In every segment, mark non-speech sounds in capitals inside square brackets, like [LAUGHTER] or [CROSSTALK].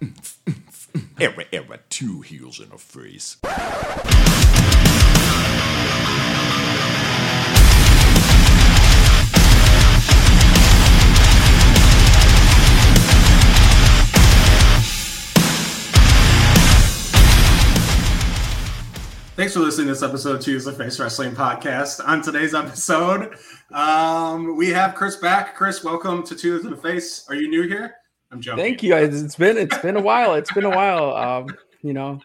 [LAUGHS] Era, era, two heels in a face. Thanks for listening to this episode of Choose the Face Wrestling Podcast. On today's episode, um, we have Chris back. Chris, welcome to Two the Face. Are you new here? I'm joking. Thank you. It's been it's been a while. It's been a while. [LAUGHS] Um, you know,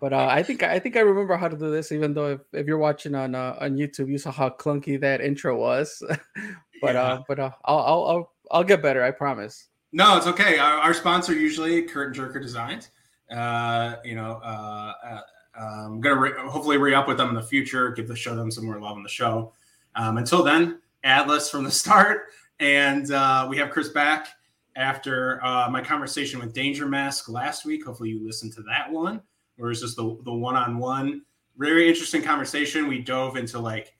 but uh, I think I think I remember how to do this. Even though if, if you're watching on uh, on YouTube, you saw how clunky that intro was. [LAUGHS] but yeah. uh, but uh, I'll, I'll I'll I'll get better. I promise. No, it's okay. Our, our sponsor usually Curtain Jerker Designs. Uh, you know, uh, uh I'm um, gonna re- hopefully re up with them in the future. Give the show them some more love on the show. Um, until then, Atlas from the [LAUGHS] start, and uh, we have Chris back after uh, my conversation with Danger Mask last week. Hopefully, you listened to that one, where it's just the the one on one. Very interesting conversation. We dove into like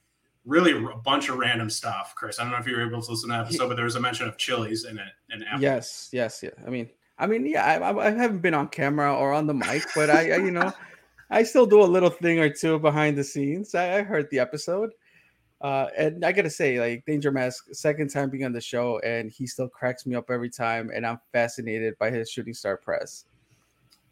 really a bunch of random stuff. Chris, I don't know if you were able to listen to that episode, but there was a mention of chilies in it. And yes, yes, yeah. I mean, I mean, yeah, I, I, haven't been on camera or on the mic, but I, I you know. I still do a little thing or two behind the scenes. I, I heard the episode. Uh, and I gotta say, like Danger Mask, second time being on the show, and he still cracks me up every time, and I'm fascinated by his shooting star press.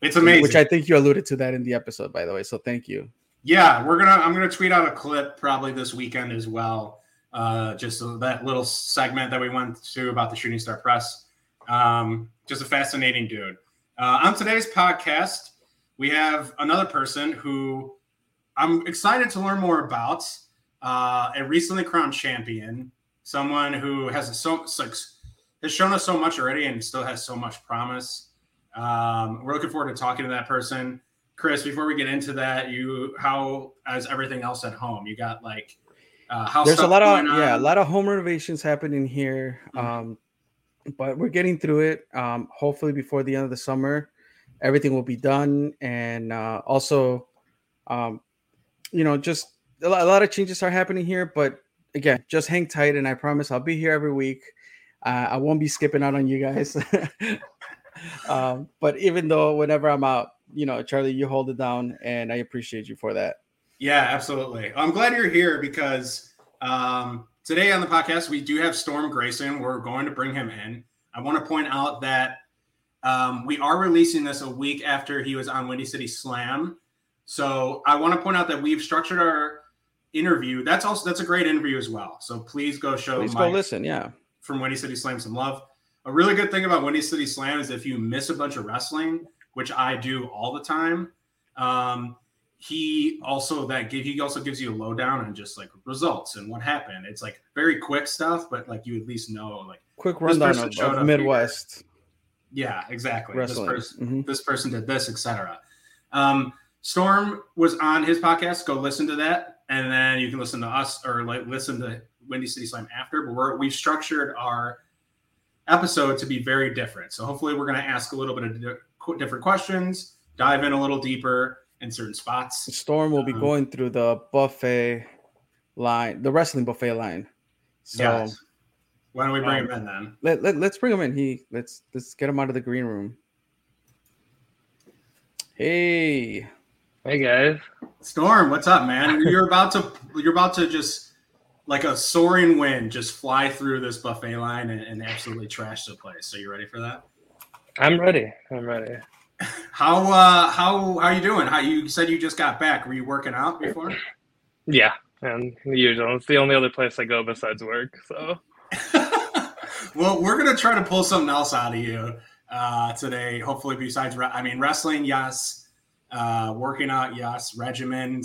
It's amazing. Which I think you alluded to that in the episode, by the way. So thank you. Yeah, we're gonna. I'm gonna tweet out a clip probably this weekend as well. Uh, just that little segment that we went to about the shooting star press. Um, just a fascinating dude. Uh, on today's podcast, we have another person who I'm excited to learn more about. Uh, a recently crowned champion, someone who has so has shown us so much already and still has so much promise. Um, we're looking forward to talking to that person. Chris, before we get into that, you how as everything else at home? You got like uh, house There's a lot of yeah, a lot of home renovations happening here. Mm-hmm. Um, but we're getting through it. Um, hopefully before the end of the summer everything will be done and uh, also um, you know just a lot, a lot, of changes are happening here but again just hang tight and i promise i'll be here every week. Uh, i won't be skipping out on you guys. [LAUGHS] Um, but even though whenever i'm out you know charlie you hold it down and i appreciate you for that. Yeah absolutely. I'm glad you're here because um, today on the podcast we do have storm grayson. We're going to bring him in. I want to point out that um, we are releasing this a week after he was on Windy City Slam. So I want to point out that we've structured our interview. That's also that's a great interview as well. So please go show please Mike go listen, yeah. From Windy City Slam some love. A really good thing about Windy City Slam is if you miss a bunch of wrestling, which I do all the time, um, he also that give he also gives you a lowdown on just like results and what happened. It's like very quick stuff, but like you at least know like quick rundown of, of Midwest. Here yeah, exactly. Wrestling. This person, mm-hmm. this person did this, etc. Um, Storm was on his podcast. Go listen to that, and then you can listen to us or like listen to Windy City Slam after. But we're, we've structured our episode to be very different. So hopefully, we're going to ask a little bit of di- different questions, dive in a little deeper in certain spots. Storm will be um, going through the buffet line, the wrestling buffet line. So yes. Why don't we bring um, him in then? Let, let, let's bring him in. He let's let's get him out of the green room. Hey. Hey guys. Storm, what's up, man? You're about to you're about to just like a soaring wind just fly through this buffet line and, and absolutely trash the place. So you ready for that? I'm ready. I'm ready. [LAUGHS] How uh how how are you doing? How you said you just got back? Were you working out before? Yeah, and usual. It's the only other place I go besides work. So [LAUGHS] well, we're gonna try to pull something else out of you uh, today. Hopefully, besides, I mean, wrestling, yes. Uh, working out, yes. Regimen,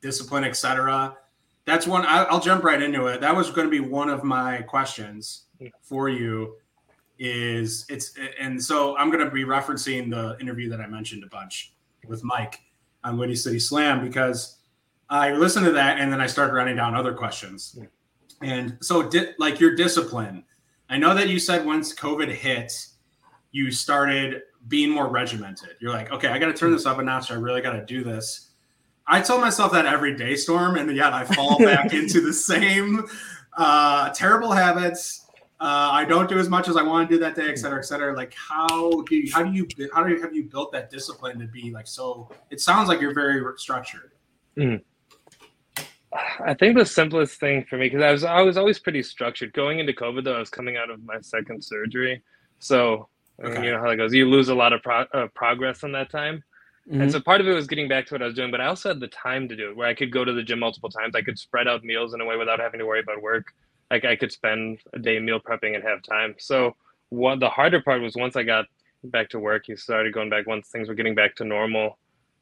discipline, etc. That's one. I, I'll jump right into it. That was going to be one of my questions for you. Is it's and so I'm going to be referencing the interview that I mentioned a bunch with Mike on Windy City Slam because I listened to that and then I started running down other questions. And so, di- like your discipline, I know that you said once COVID hit, you started being more regimented. You're like, okay, I got to turn this up a notch. I really got to do this. I tell myself that every day, Storm, and yet I fall [LAUGHS] back into the same uh, terrible habits. Uh, I don't do as much as I want to do that day, et cetera, et cetera. Like, how do you, how do you, how do you, have you built that discipline to be like so? It sounds like you're very structured. Mm. I think the simplest thing for me, because I was I was always pretty structured. Going into COVID, though, I was coming out of my second surgery, so okay. you know how that goes. You lose a lot of pro- uh, progress in that time. Mm-hmm. And so part of it was getting back to what I was doing, but I also had the time to do it where I could go to the gym multiple times. I could spread out meals in a way without having to worry about work. Like I could spend a day meal prepping and have time. So what the harder part was once I got back to work, you started going back once things were getting back to normal,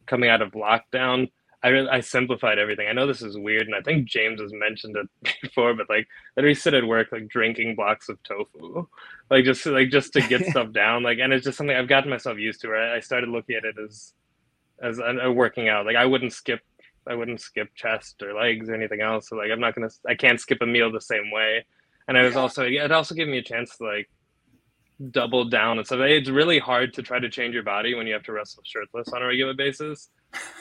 coming out of lockdown. I really, I simplified everything. I know this is weird, and I think James has mentioned it [LAUGHS] before, but like I literally sit at work like drinking blocks of tofu, like just like just to get [LAUGHS] stuff down. Like, and it's just something I've gotten myself used to. Right, I started looking at it as as a, a working out. Like I wouldn't skip, I wouldn't skip chest or legs or anything else. So like I'm not gonna, I can't skip a meal the same way. And it was yeah. also, it also gave me a chance to like double down and stuff. It's really hard to try to change your body when you have to wrestle shirtless on a regular basis.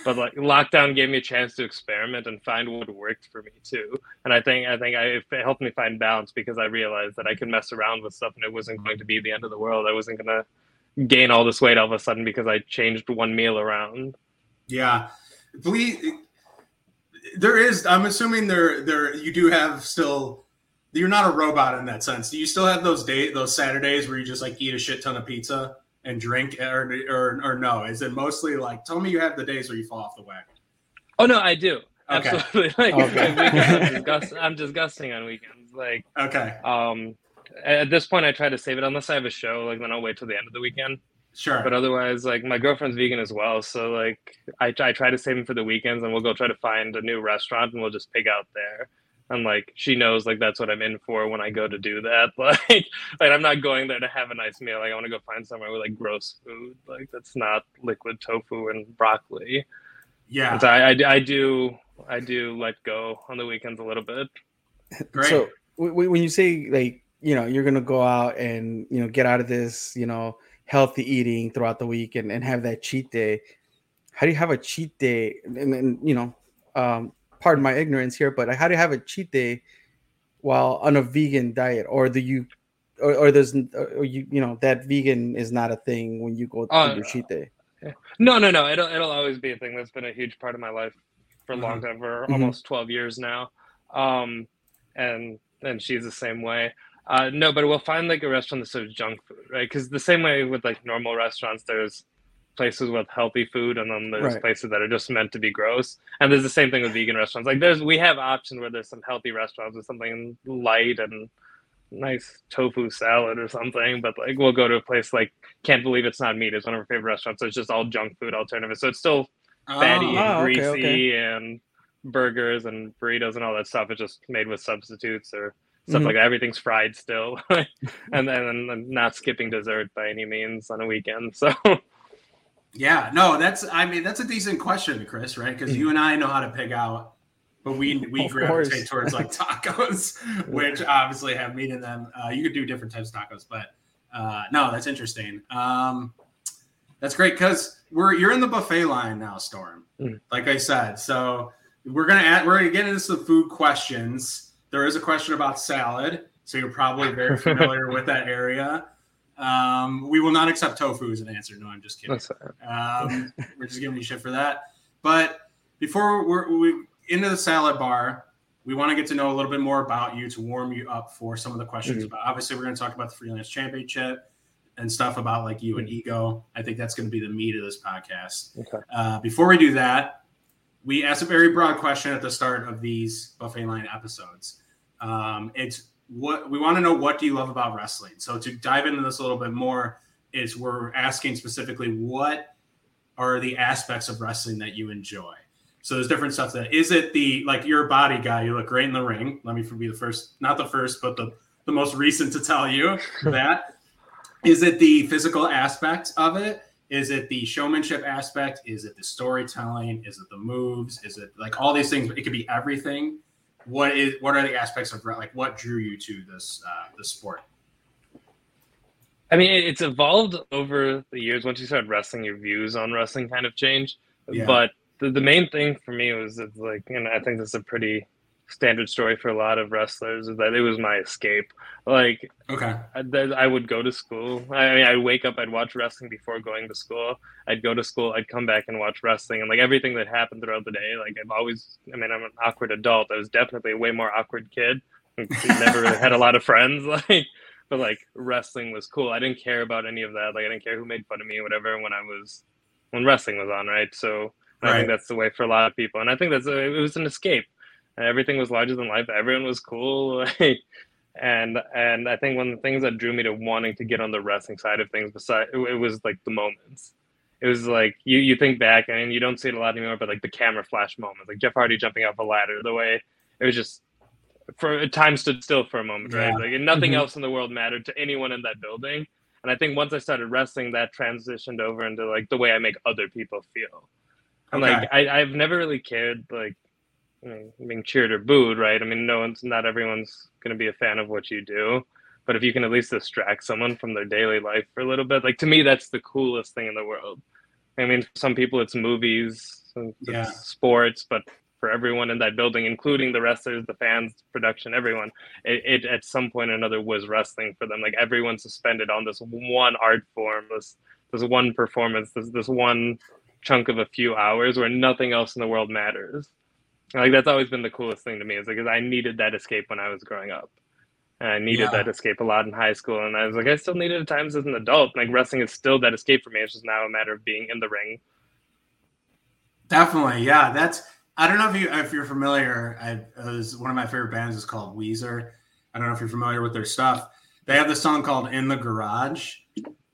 But like lockdown gave me a chance to experiment and find what worked for me too. And I think I think I, it helped me find balance because I realized that I could mess around with stuff and it wasn't going to be the end of the world. I wasn't gonna gain all this weight all of a sudden because I changed one meal around. Yeah, please. There is. I'm assuming there. There. You do have still. You're not a robot in that sense. Do you still have those day those Saturdays where you just like eat a shit ton of pizza and drink, or or, or no? Is it mostly like? Tell me you have the days where you fall off the wagon. Oh no, I do. Okay. Absolutely. [LAUGHS] Like, okay. [LAUGHS] I'm, disgust- I'm disgusting on weekends. Like okay. Um, at this point, I try to save it unless I have a show. Like then I'll wait till the end of the weekend. Sure. But otherwise, like my girlfriend's vegan as well, so like I, I try to save them for the weekends, and we'll go try to find a new restaurant, and we'll just pig out there. And like she knows, like that's what I'm in for when I go to do that. [LAUGHS] Like, like I'm not going there to have a nice meal. Like I want to go find somewhere with like gross food. Like that's not liquid tofu and broccoli. Yeah. So I, I, I do I do let go on the weekends a little bit. [LAUGHS] Great. So when you say like you know you're gonna go out and you know get out of this you know healthy eating throughout the week and, and have that cheat day how do you have a cheat day and, and you know um pardon my ignorance here but how do you have a cheat day while on a vegan diet or do you or, or there's or you you know that vegan is not a thing when you go through uh, your cheat day no no no it'll, it'll always be a thing that's been a huge part of my life for a long mm-hmm. time for mm-hmm. almost 12 years now um and and she's the same way uh, no, but we'll find like a restaurant that serves junk food, right? Because the same way with like normal restaurants, there's places with healthy food, and then there's right. places that are just meant to be gross. And there's the same thing with vegan restaurants. Like there's we have options where there's some healthy restaurants with something light and nice tofu salad or something. But like we'll go to a place like Can't Believe It's Not Meat is one of our favorite restaurants. So it's just all junk food alternatives. So it's still fatty oh, and greasy okay, okay. and burgers and burritos and all that stuff. It's just made with substitutes or stuff mm-hmm. like that. Everything's fried still, [LAUGHS] [LAUGHS] and then not skipping dessert by any means on a weekend. So. Yeah, no, that's I mean that's a decent question, Chris, right? Because you and I know how to pick out, but we [LAUGHS] we of gravitate course. towards like [LAUGHS] tacos, which obviously have meat in them. Uh, you could do different types of tacos, but uh, no, that's interesting. Um, that's great because we're you're in the buffet line now, Storm. Mm. Like I said, so we're gonna add, we're gonna get into some food questions. There is a question about salad, so you're probably very [LAUGHS] familiar with that area. Um, we will not accept tofu as an answer. No, I'm just kidding. Um, we're just giving you shit for that. But before we're we, into the salad bar, we want to get to know a little bit more about you to warm you up for some of the questions. Mm-hmm. About obviously, we're going to talk about the freelance championship and stuff about like you and mm-hmm. ego. I think that's going to be the meat of this podcast. Okay. Uh, before we do that, we asked a very broad question at the start of these buffet line episodes. Um, it's what we want to know what do you love about wrestling? So to dive into this a little bit more, is we're asking specifically what are the aspects of wrestling that you enjoy. So there's different stuff that is it the like you're a body guy, you look great in the ring. Let me be the first, not the first, but the the most recent to tell you [LAUGHS] that. Is it the physical aspect of it? Is it the showmanship aspect? Is it the storytelling? Is it the moves? Is it like all these things? It could be everything. What is what are the aspects of like what drew you to this uh, this sport? I mean, it's evolved over the years. Once you started wrestling, your views on wrestling kind of changed. Yeah. But the, the main thing for me was like, and I think this is a pretty standard story for a lot of wrestlers is that it was my escape. Like, okay, I, I would go to school. I mean, I'd wake up, I'd watch wrestling before going to school. I'd go to school, I'd come back and watch wrestling, and like everything that happened throughout the day. Like, I've always, I mean, I'm an awkward adult. I was definitely a way more awkward kid. never really had a lot of friends. [LAUGHS] Like, but like wrestling was cool. I didn't care about any of that. Like, I didn't care who made fun of me or whatever when I was when wrestling was on, right? So. Right. I think that's the way for a lot of people, and I think that's a, it was an escape everything was larger than life. Everyone was cool. [LAUGHS] and and I think one of the things that drew me to wanting to get on the wrestling side of things, besides it, was like the moments. It was like you you think back and you don't see it a lot anymore, but like the camera flash moments, like Jeff Hardy jumping off a ladder, the way it was just for time stood still for a moment, right? Like and nothing mm-hmm. else in the world mattered to anyone in that building. And I think once I started wrestling, that transitioned over into like the way I make other people feel. And okay. like I, I've never really cared like I mean, being cheered or booed, right? I mean, no one's not everyone's going to be a fan of what you do, but if you can at least distract someone from their daily life for a little bit, like to me, that's the coolest thing in the world. I mean, some people it's movies, it's yeah. sports, but for everyone in that building, including the wrestlers, the fans, production, everyone, it, it at some point or another was wrestling for them. Like everyone suspended on this one art form, this this one performance, this this one chunk of a few hours where nothing else in the world matters like that's always been the coolest thing to me is because I needed that escape when I was growing up. And I needed yeah. that escape a lot in high school, and I was like, I still needed it at times as an adult. Like wrestling is still that escape for me. It's just now a matter of being in the ring. Definitely, yeah. That's I don't know if you if you're familiar. I was one of my favorite bands is called Weezer. I don't know if you're familiar with their stuff. They have this song called "In the Garage,"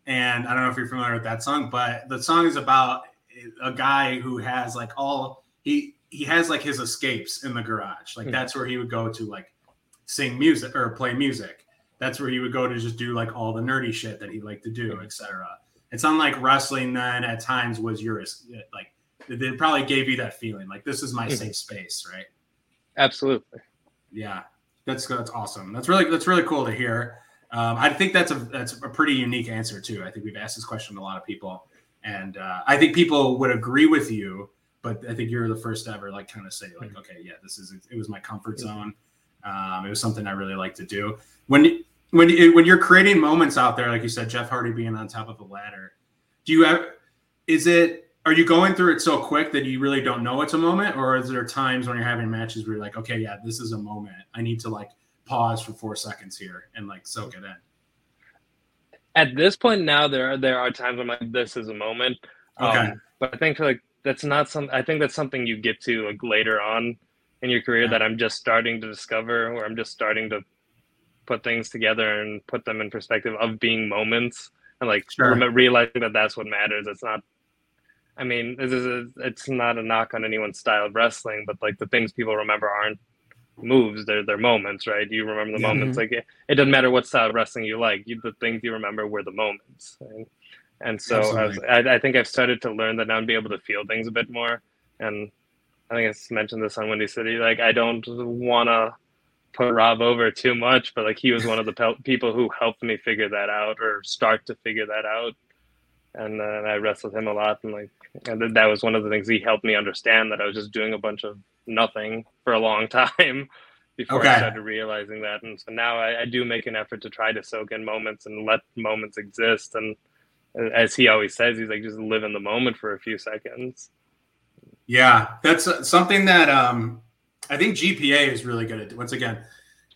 and I don't know if you're familiar with that song, but the song is about a guy who has like all he he has like his escapes in the garage. Like mm-hmm. that's where he would go to like sing music or play music. That's where he would go to just do like all the nerdy shit that he liked to do, mm-hmm. etc. It's unlike wrestling. Then at times was your like it probably gave you that feeling like this is my mm-hmm. safe space, right? Absolutely. Yeah, that's that's awesome. That's really that's really cool to hear. Um, I think that's a that's a pretty unique answer too. I think we've asked this question to a lot of people, and uh, I think people would agree with you but I think you're the first to ever like kind of say like, mm-hmm. okay, yeah, this is it was my comfort zone. Um, it was something I really like to do. When when when you're creating moments out there, like you said, Jeff Hardy being on top of a ladder, do you have? Is it? Are you going through it so quick that you really don't know it's a moment, or is there times when you're having matches where you're like, okay, yeah, this is a moment. I need to like pause for four seconds here and like soak it in. At this point now, there are, there are times when I'm like this is a moment. Okay. Um, but I think for like that's not some. I think that's something you get to like later on in your career that I'm just starting to discover, or I'm just starting to put things together and put them in perspective of being moments and like sure. realizing that that's what matters. It's not. I mean, this is a, it's not a knock on anyone's style of wrestling, but like the things people remember aren't moves; they're they're moments, right? You remember the yeah. moments. Mm-hmm. Like it, it, doesn't matter what style of wrestling you like. You, the things you remember were the moments. Right? And so I, was, I, I, think I've started to learn that now and be able to feel things a bit more. And I think I mentioned this on Windy City. Like, I don't want to put Rob over too much, but like he was one of the pe- people who helped me figure that out or start to figure that out. And, uh, I wrestled him a lot, and like and that was one of the things he helped me understand that I was just doing a bunch of nothing for a long [LAUGHS] time before okay. I started realizing that. And so now I, I do make an effort to try to soak in moments and let moments exist and as he always says, he's like just live in the moment for a few seconds. Yeah, that's something that um, I think GPA is really good at. Once again,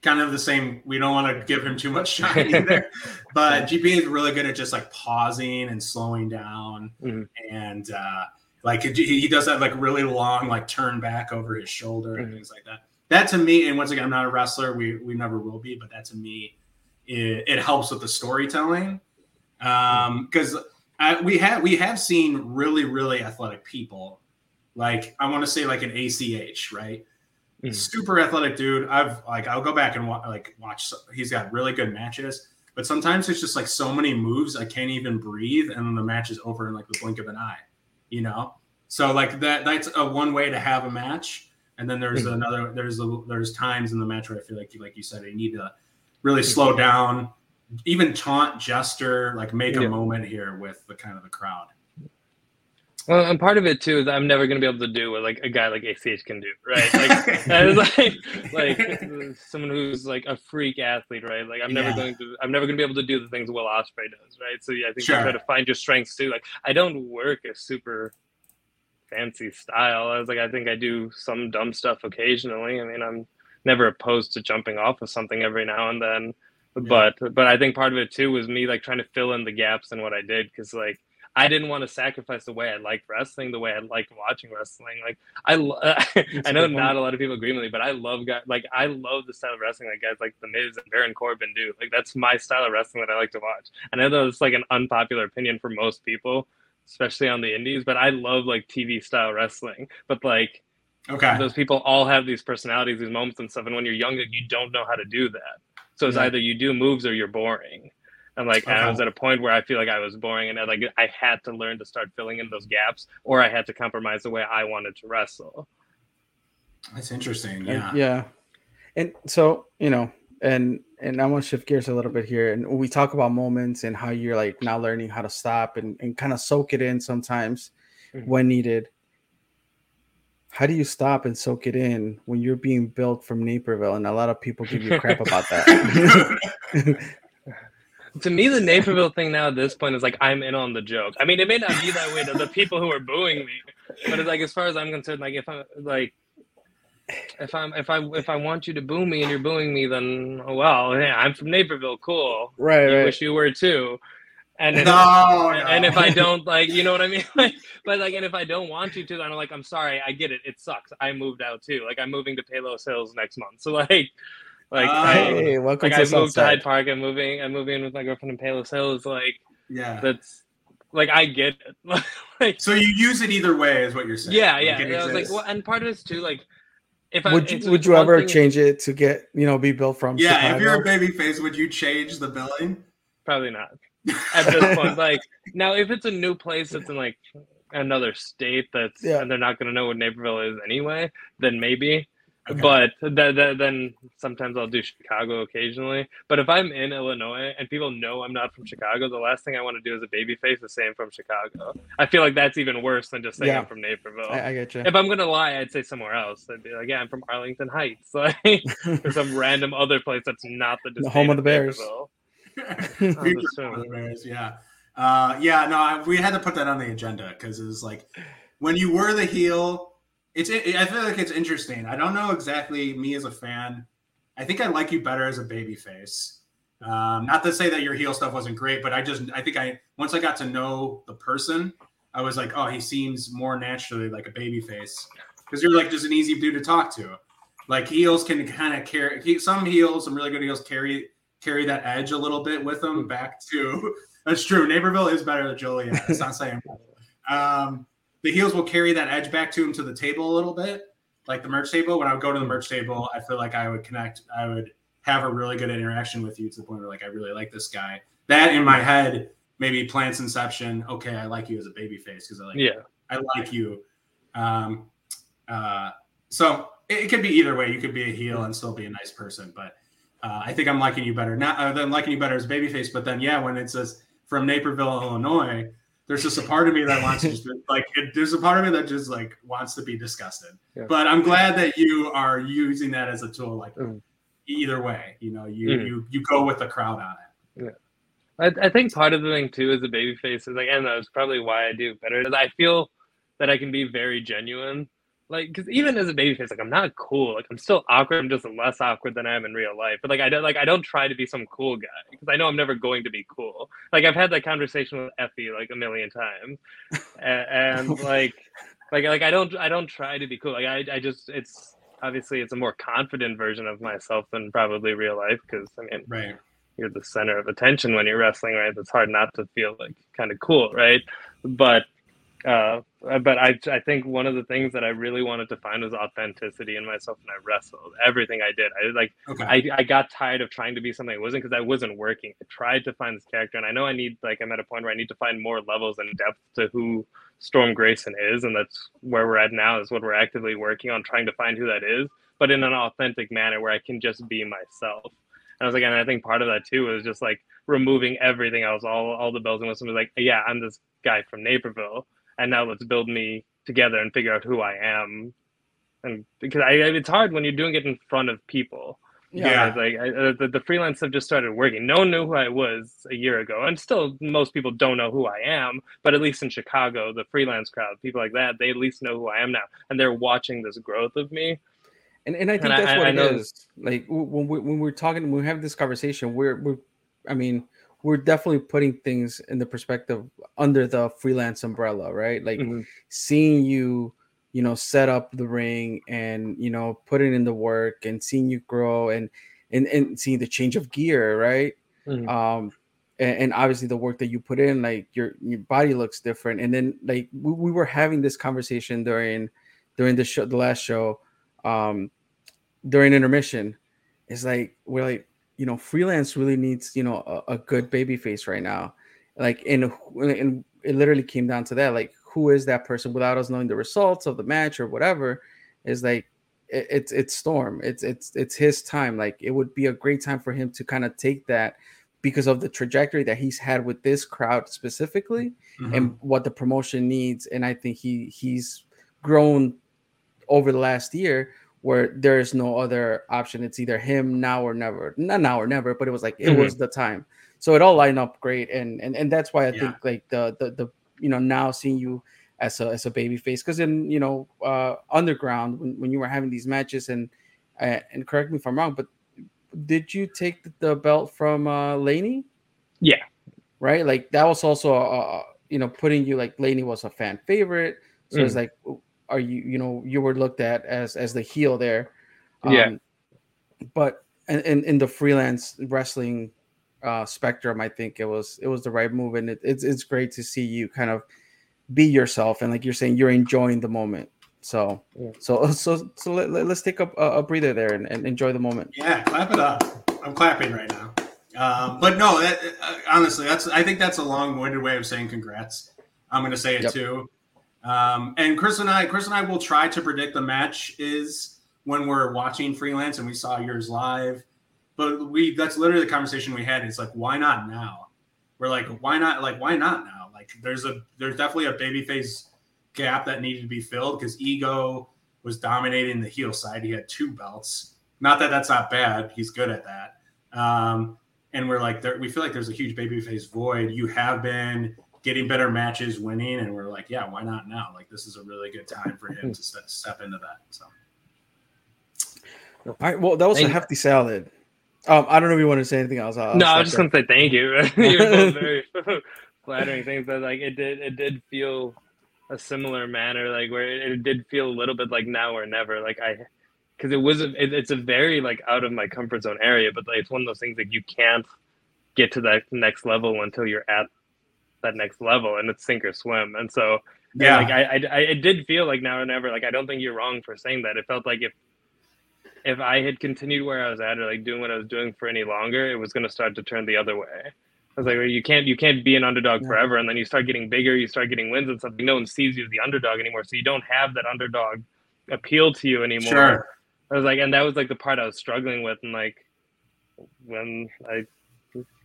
kind of the same. We don't want to give him too much shine [LAUGHS] either, but GPA is really good at just like pausing and slowing down, mm-hmm. and uh, like he does that like really long like turn back over his shoulder mm-hmm. and things like that. That to me, and once again, I'm not a wrestler. We we never will be, but that to me, it, it helps with the storytelling because um, we have we have seen really really athletic people, like I want to say like an ACH, right? Mm. Super athletic dude. I've like I'll go back and wa- like watch. He's got really good matches, but sometimes it's just like so many moves I can't even breathe, and then the match is over in like the blink of an eye. You know, so like that that's a one way to have a match, and then there's mm. another there's a, there's times in the match where I feel like you like you said, you need to really slow down even taunt, jester, like make a moment here with the kind of the crowd. Well, and part of it too is I'm never going to be able to do what like a guy like ACH can do, right? Like, [LAUGHS] like, like someone who's like a freak athlete, right? Like, I'm never yeah. going to, I'm never going to be able to do the things Will Ospreay does, right? So yeah, I think sure. you try to find your strengths too. Like, I don't work a super fancy style. I was like, I think I do some dumb stuff occasionally. I mean, I'm never opposed to jumping off of something every now and then, yeah. but but I think part of it too was me like trying to fill in the gaps in what I did because like I didn't want to sacrifice the way I liked wrestling, the way I liked watching wrestling. Like I, [LAUGHS] I know not a lot of people agree with me, but I love guys like I love the style of wrestling that guys like The Miz and Baron Corbin do. Like that's my style of wrestling that I like to watch. I know it's like an unpopular opinion for most people, especially on the indies, but I love like TV style wrestling. But like, okay, those people all have these personalities, these moments and stuff. And when you're young, you don't know how to do that. So it's yeah. either you do moves or you're boring. And like okay. I was at a point where I feel like I was boring, and I, like I had to learn to start filling in those gaps, or I had to compromise the way I wanted to wrestle. That's interesting. Yeah. And, yeah. And so you know, and and I want to shift gears a little bit here, and we talk about moments and how you're like now learning how to stop and and kind of soak it in sometimes mm-hmm. when needed. How do you stop and soak it in when you're being built from Naperville, and a lot of people give you crap about that? [LAUGHS] to me, the Naperville thing now at this point is like I'm in on the joke. I mean, it may not be that way to the people who are booing me, but it's like as far as I'm concerned, like if I'm like if I'm if I if I want you to boo me and you're booing me, then oh, well, yeah, I'm from Naperville, cool. Right. You right. wish you were too. And if, no, and if I [LAUGHS] don't like, you know what I mean? [LAUGHS] Like, but like, and if I don't want you to, then I'm like, I'm sorry, I get it. It sucks. I moved out too. Like, I'm moving to Palos Hills next month. [LAUGHS] So like, like, uh, hey, welcome like to I moved to Hyde Park. I'm moving. I'm moving with my girlfriend in Palos Hills. Like, yeah, that's like I get it. like, so you use it either way, is what you're saying? Yeah, yeah. Like, I was like, well, and part of it's too like. If would I, you, would you ever thing, change it to get you know be built from? Yeah, Chicago? if you're a baby face, would you change the billing? Probably not. At this [LAUGHS] point, like now, if it's a new place that's in like another state that's yeah. and they're not going to know what Naperville is anyway, then maybe. Okay. But th- th- then sometimes I'll do Chicago occasionally. But if I'm in Illinois and people know I'm not from Chicago, the last thing I want to do as a baby face is say I'm from Chicago. I feel like that's even worse than just saying yeah. I'm from Naperville. I, I, get you. If I'm gonna lie, I'd say somewhere else. I'd be like, yeah, I'm from Arlington Heights, [LAUGHS] like [LAUGHS] or some random other place that's not the, the home of the Bears. the [LAUGHS] Bears, yeah. Uh, yeah, no, I, we had to put that on the agenda because it was like when you were the heel it's it, I feel like it's interesting. I don't know exactly me as a fan. I think I like you better as a baby face. Um, not to say that your heel stuff wasn't great, but I just I think I once I got to know the person, I was like, oh, he seems more naturally like a baby face because you're like just an easy dude to talk to. Like heels can kind of carry some heels, some really good heels carry carry that edge a little bit with them back to. [LAUGHS] That's true. Naperville is better than Joliet. [LAUGHS] It's not saying. Um, the heels will carry that edge back to him to the table a little bit, like the merch table. When I would go to the merch table, I feel like I would connect. I would have a really good interaction with you to the point where like I really like this guy. That in my head maybe plants inception. Okay, I like you as a baby face because I like yeah I like you. Um, uh, so it, it, could be either way. You could be a heel and still be a nice person, but uh, I think I'm liking you better not uh, than liking you better as a baby face. But then yeah, when it says from Naperville, Illinois there's just a part of me that wants to just [LAUGHS] like it, there's a part of me that just like wants to be disgusted yeah. but i'm glad that you are using that as a tool like mm. either way you know you mm. you you go with the crowd on it yeah I, I think part of the thing too is a baby face is like and that's probably why i do better i feel that i can be very genuine like because even as a baby face like i'm not cool. Like i'm still awkward. I'm just less awkward than i am in real life. But like i don't like i don't try to be some cool guy because i know i'm never going to be cool. Like i've had that conversation with effie like a million times. And, and [LAUGHS] like like like i don't i don't try to be cool. Like i, I just it's obviously it's a more confident version of myself than probably real life because i mean right. you're the center of attention when you're wrestling right? It's hard not to feel like kind of cool right? But uh, but I, I think one of the things that I really wanted to find was authenticity in myself, and I wrestled everything I did. I like, okay. I, I got tired of trying to be something I wasn't because I wasn't working. I tried to find this character, and I know I need like I'm at a point where I need to find more levels and depth to who Storm Grayson is, and that's where we're at now. Is what we're actively working on trying to find who that is, but in an authentic manner where I can just be myself. And I was like, and I think part of that too was just like removing everything else, all all the bells and whistles. Like, yeah, I'm this guy from Naperville and now let's build me together and figure out who I am. And because I, it's hard when you're doing it in front of people. Yeah, yeah. like I, uh, the, the freelance stuff just started working. No one knew who I was a year ago, and still most people don't know who I am. But at least in Chicago, the freelance crowd, people like that, they at least know who I am now, and they're watching this growth of me. And and I think and that's I, what I, it is. Like when we when we're talking, when we have this conversation, we're we're, I mean, we're definitely putting things in the perspective under the freelance umbrella, right? Like mm-hmm. seeing you you know set up the ring and you know put it in the work and seeing you grow and and, and seeing the change of gear right mm-hmm. um and, and, obviously the work that you put in like your your body looks different and then like we, we were having this conversation during during the show the last show um during intermission it's like we're like you know freelance really needs you know a, a good baby face right now. Like and and it literally came down to that like who is that person without us knowing the results of the match or whatever is like it, it's it's storm. It's it's it's his time. Like it would be a great time for him to kind of take that because of the trajectory that he's had with this crowd specifically mm-hmm. and what the promotion needs. And i think he he's grown over the last year where there is no other option. It's either him now or never. Not now or never but it was like it mm-hmm. was the time. So it all lined up great and and, and that's why i yeah. think like the, the the you know now seeing you as a as a baby face because in you know uh underground when, when you were having these matches and uh, and correct me if i'm wrong but did you take the belt from uh laney yeah. Right? Like that was also uh you know putting you like laney was a fan favorite. So mm. it's like are you you know you were looked at as as the heel there um, yeah but in, in, in the freelance wrestling uh, spectrum, I think it was it was the right move, and it, it's it's great to see you kind of be yourself, and like you're saying, you're enjoying the moment. So yeah. so so so let, let, us take a, a breather there and, and, enjoy the moment. Yeah, clap it up. I'm clapping right now. Um, but no, that, uh, honestly, that's I think that's a long-winded way of saying congrats. I'm going to say it yep. too. Um, and Chris and I, Chris and I will try to predict the match is when we're watching freelance, and we saw yours live. But we that's literally the conversation we had. It's like, why not now? We're like, why not? Like, why not now? Like, there's a there's definitely a babyface gap that needed to be filled because ego was dominating the heel side. He had two belts. Not that that's not bad. He's good at that. Um, and we're like, there, we feel like there's a huge babyface void. You have been getting better matches, winning, and we're like, yeah, why not now? Like, this is a really good time for him to step, step into that. So. All right. Well, that was a hefty salad. Um, I don't know if you want to say anything else. I'll no, I was just gonna say thank you. [LAUGHS] Very [LAUGHS] flattering things, but like it did, it did feel a similar manner, like where it, it did feel a little bit like now or never. Like I, because it was, a, it, it's a very like out of my comfort zone area, but like, it's one of those things that you can't get to that next level until you're at that next level, and it's sink or swim. And so, yeah, like I, I, I, it did feel like now or never. Like I don't think you're wrong for saying that. It felt like if if I had continued where I was at or like doing what I was doing for any longer, it was going to start to turn the other way. I was like, well, you can't you can't be an underdog yeah. forever, and then you start getting bigger, you start getting wins and something. No one sees you as the underdog anymore, so you don't have that underdog appeal to you anymore. Sure. I was like, and that was like the part I was struggling with, and like when I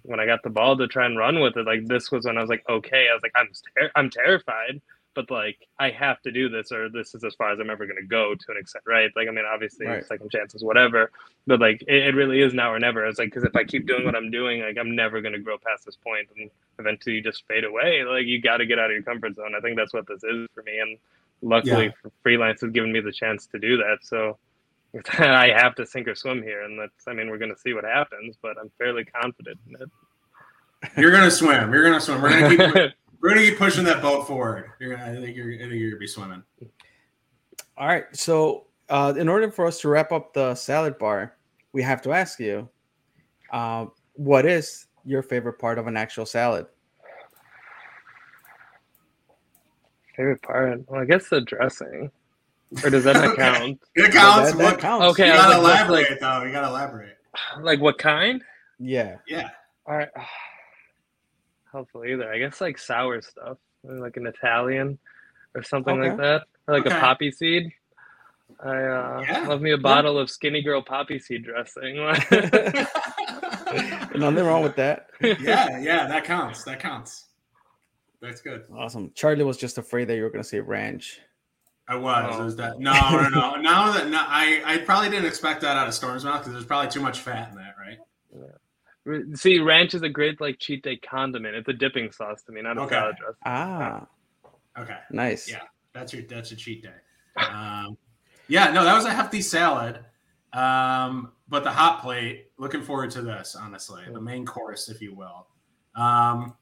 when I got the ball to try and run with it, like this was when I was like, okay, I was like, I'm ter- I'm terrified, but like I have to do this or this is as far as I'm ever going to go to an extent, right? Like, I mean, obviously right. second chances, whatever, but like it, it, really is now or never. It's like, cause if I keep doing what I'm doing, like I'm never going to grow past this point and eventually you just fade away. Like you got to get out of your comfort zone. I think that's what this is for me. And luckily yeah. freelance has given me the chance to do that. So [LAUGHS] I have to sink or swim here. And that's, I mean, we're going to see what happens, but I'm fairly confident in it. [LAUGHS] You're going to swim. You're going to swim. We're going to keep [LAUGHS] We're gonna keep pushing that boat forward. You're I think you're, I think you're gonna be swimming. All right. So, uh, in order for us to wrap up the salad bar, we have to ask you, uh, what is your favorite part of an actual salad? Favorite part? Well, I guess the dressing. Or does that [LAUGHS] not count? it counts. That, that counts. Okay, you gotta like, elaborate like, though. You gotta elaborate. Like what kind? Yeah. Yeah. All right [SIGHS] helpful either. I guess like sour stuff, like an Italian or something okay. like that, or like okay. a poppy seed. I uh, yeah. love me a bottle yeah. of Skinny Girl poppy seed dressing. [LAUGHS] Nothing wrong with that. Yeah, yeah, that counts. That counts. That's good. Awesome. Charlie was just afraid that you were going to say ranch. I was. Oh. Is that no, no, no? [LAUGHS] now that no, I, I probably didn't expect that out of Storm's mouth because there's probably too much fat in that, right? Yeah. See, ranch is a great like cheat day condiment. It's a dipping sauce to me, not a okay. salad dressing. Ah. Okay. Nice. Yeah, that's your that's a cheat day. Um, yeah, no, that was a hefty salad. Um, but the hot plate, looking forward to this, honestly, the main course, if you will. Um,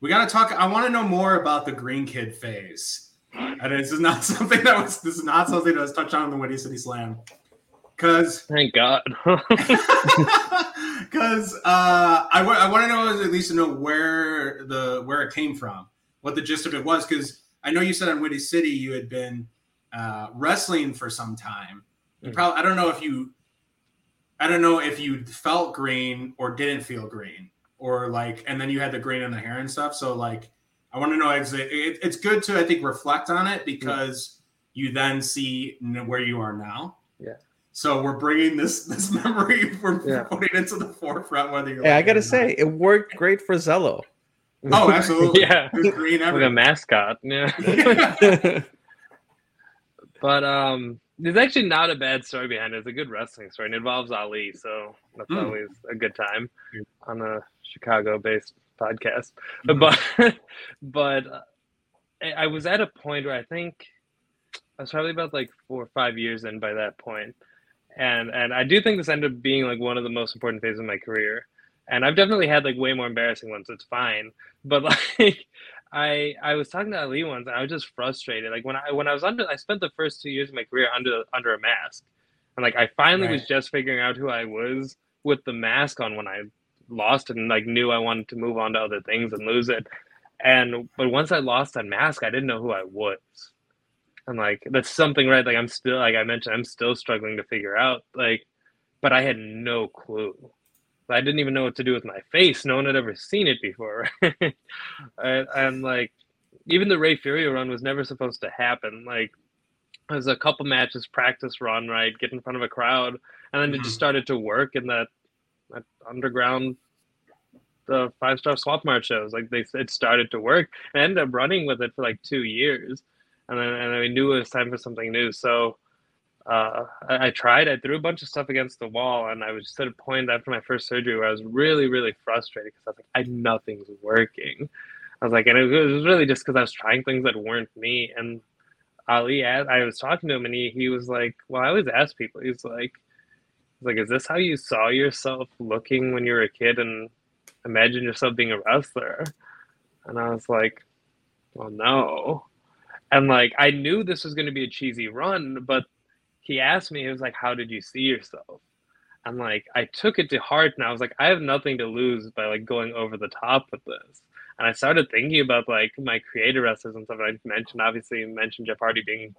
we got to talk. I want to know more about the green kid phase. And this is not [LAUGHS] something that was. This is not something that was touched on in the Windy City Slam. Because thank God. [LAUGHS] [LAUGHS] Because uh, I, w- I want to know at least to know where the where it came from, what the gist of it was. Because I know you said on Windy City you had been uh, wrestling for some time. Mm-hmm. Probably I don't know if you I don't know if you felt green or didn't feel green or like, and then you had the green in the hair and stuff. So like, I want to know. It, it, it's good to I think reflect on it because yeah. you then see where you are now. Yeah. So we're bringing this [LAUGHS] this memory, we're yeah. putting it into the forefront. Whether you're, yeah, like I gotta say, it worked great for Zello. Oh, absolutely. [LAUGHS] yeah, green like a mascot. Yeah. [LAUGHS] but um, there's actually not a bad story behind it. It's a good wrestling story. And it involves Ali, so that's mm. always a good time on a Chicago-based podcast. Mm-hmm. But [LAUGHS] but I was at a point where I think I was probably about like four or five years in by that point, and and I do think this ended up being like one of the most important phases of my career. And I've definitely had like way more embarrassing ones. It's fine, but [LAUGHS] like I I was talking to Ali once, and I was just frustrated. Like when I when I was under, I spent the first two years of my career under under a mask, and like I finally right. was just figuring out who I was with the mask on when I lost and like knew I wanted to move on to other things and lose it. And but once I lost that mask, I didn't know who I was. And like that's something right. Like I'm still like I mentioned, I'm still struggling to figure out. Like, but I had no clue. I didn't even know what to do with my face. No one had ever seen it before. [LAUGHS] and, and, like, even the Ray Fury run was never supposed to happen. Like, it was a couple matches, practice run, right? Get in front of a crowd. And then it just mm-hmm. started to work in that, that underground, the five star swap mart shows. Like, they it started to work. I ended up running with it for like two years. And then, and I knew it was time for something new. So, uh, I, I, tried. I threw a bunch of stuff against the wall, and I was just at a point after my first surgery where I was really, really frustrated because I was like, I nothing's working. I was like, and it was really just because I was trying things that weren't me. And Ali, I was talking to him, and he he was like, well, I always ask people. He's like, like, is this how you saw yourself looking when you were a kid, and imagine yourself being a wrestler? And I was like, well, no. And like I knew this was going to be a cheesy run, but he asked me, he was like, How did you see yourself? And like I took it to heart and I was like, I have nothing to lose by like going over the top with this. And I started thinking about like my creator wrestlers and stuff. I mentioned obviously mentioned Jeff Hardy being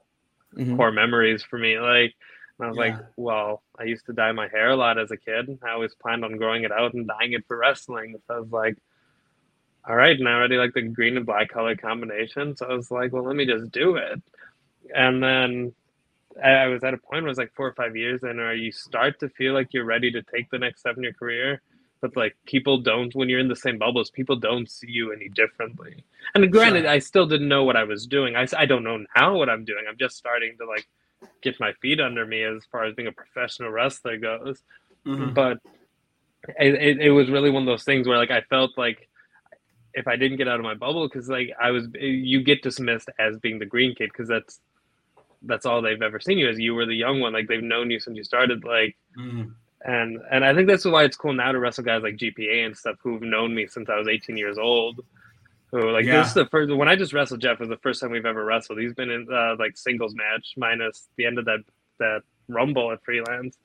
mm-hmm. core memories for me. Like and I was yeah. like, well, I used to dye my hair a lot as a kid. I always planned on growing it out and dyeing it for wrestling. So I was like, all right, and I already like the green and black color combination. So I was like, well, let me just do it. And then I was at a point where it was like four or five years in, or you start to feel like you're ready to take the next step in your career, but like people don't. When you're in the same bubbles, people don't see you any differently. And granted, sure. I still didn't know what I was doing. I I don't know now what I'm doing. I'm just starting to like get my feet under me as far as being a professional wrestler goes. Mm-hmm. But it, it, it was really one of those things where like I felt like if I didn't get out of my bubble, because like I was, you get dismissed as being the green kid because that's that's all they've ever seen you as. You were the young one, like they've known you since you started, like. Mm. And and I think that's why it's cool now to wrestle guys like GPA and stuff who've known me since I was 18 years old. Who like yeah. this is the first when I just wrestled Jeff was the first time we've ever wrestled. He's been in uh, like singles match minus the end of that that rumble at freelance.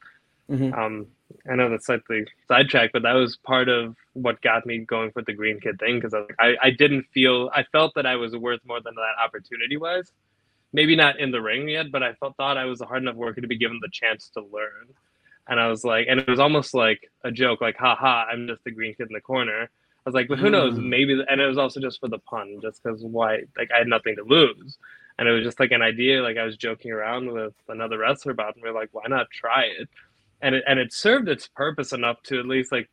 Mm-hmm. Um, I know that's slightly sidetrack, but that was part of what got me going for the green kid thing because I, I, I didn't feel I felt that I was worth more than that opportunity was maybe not in the ring yet, but I felt, thought I was a hard enough worker to be given the chance to learn. And I was like, and it was almost like a joke, like, haha, I'm just the green kid in the corner. I was like, but who mm. knows? Maybe, and it was also just for the pun, just because why, like, I had nothing to lose. And it was just like an idea, like, I was joking around with another wrestler about, and we are like, why not try it? And it, and it served its purpose enough to at least, like,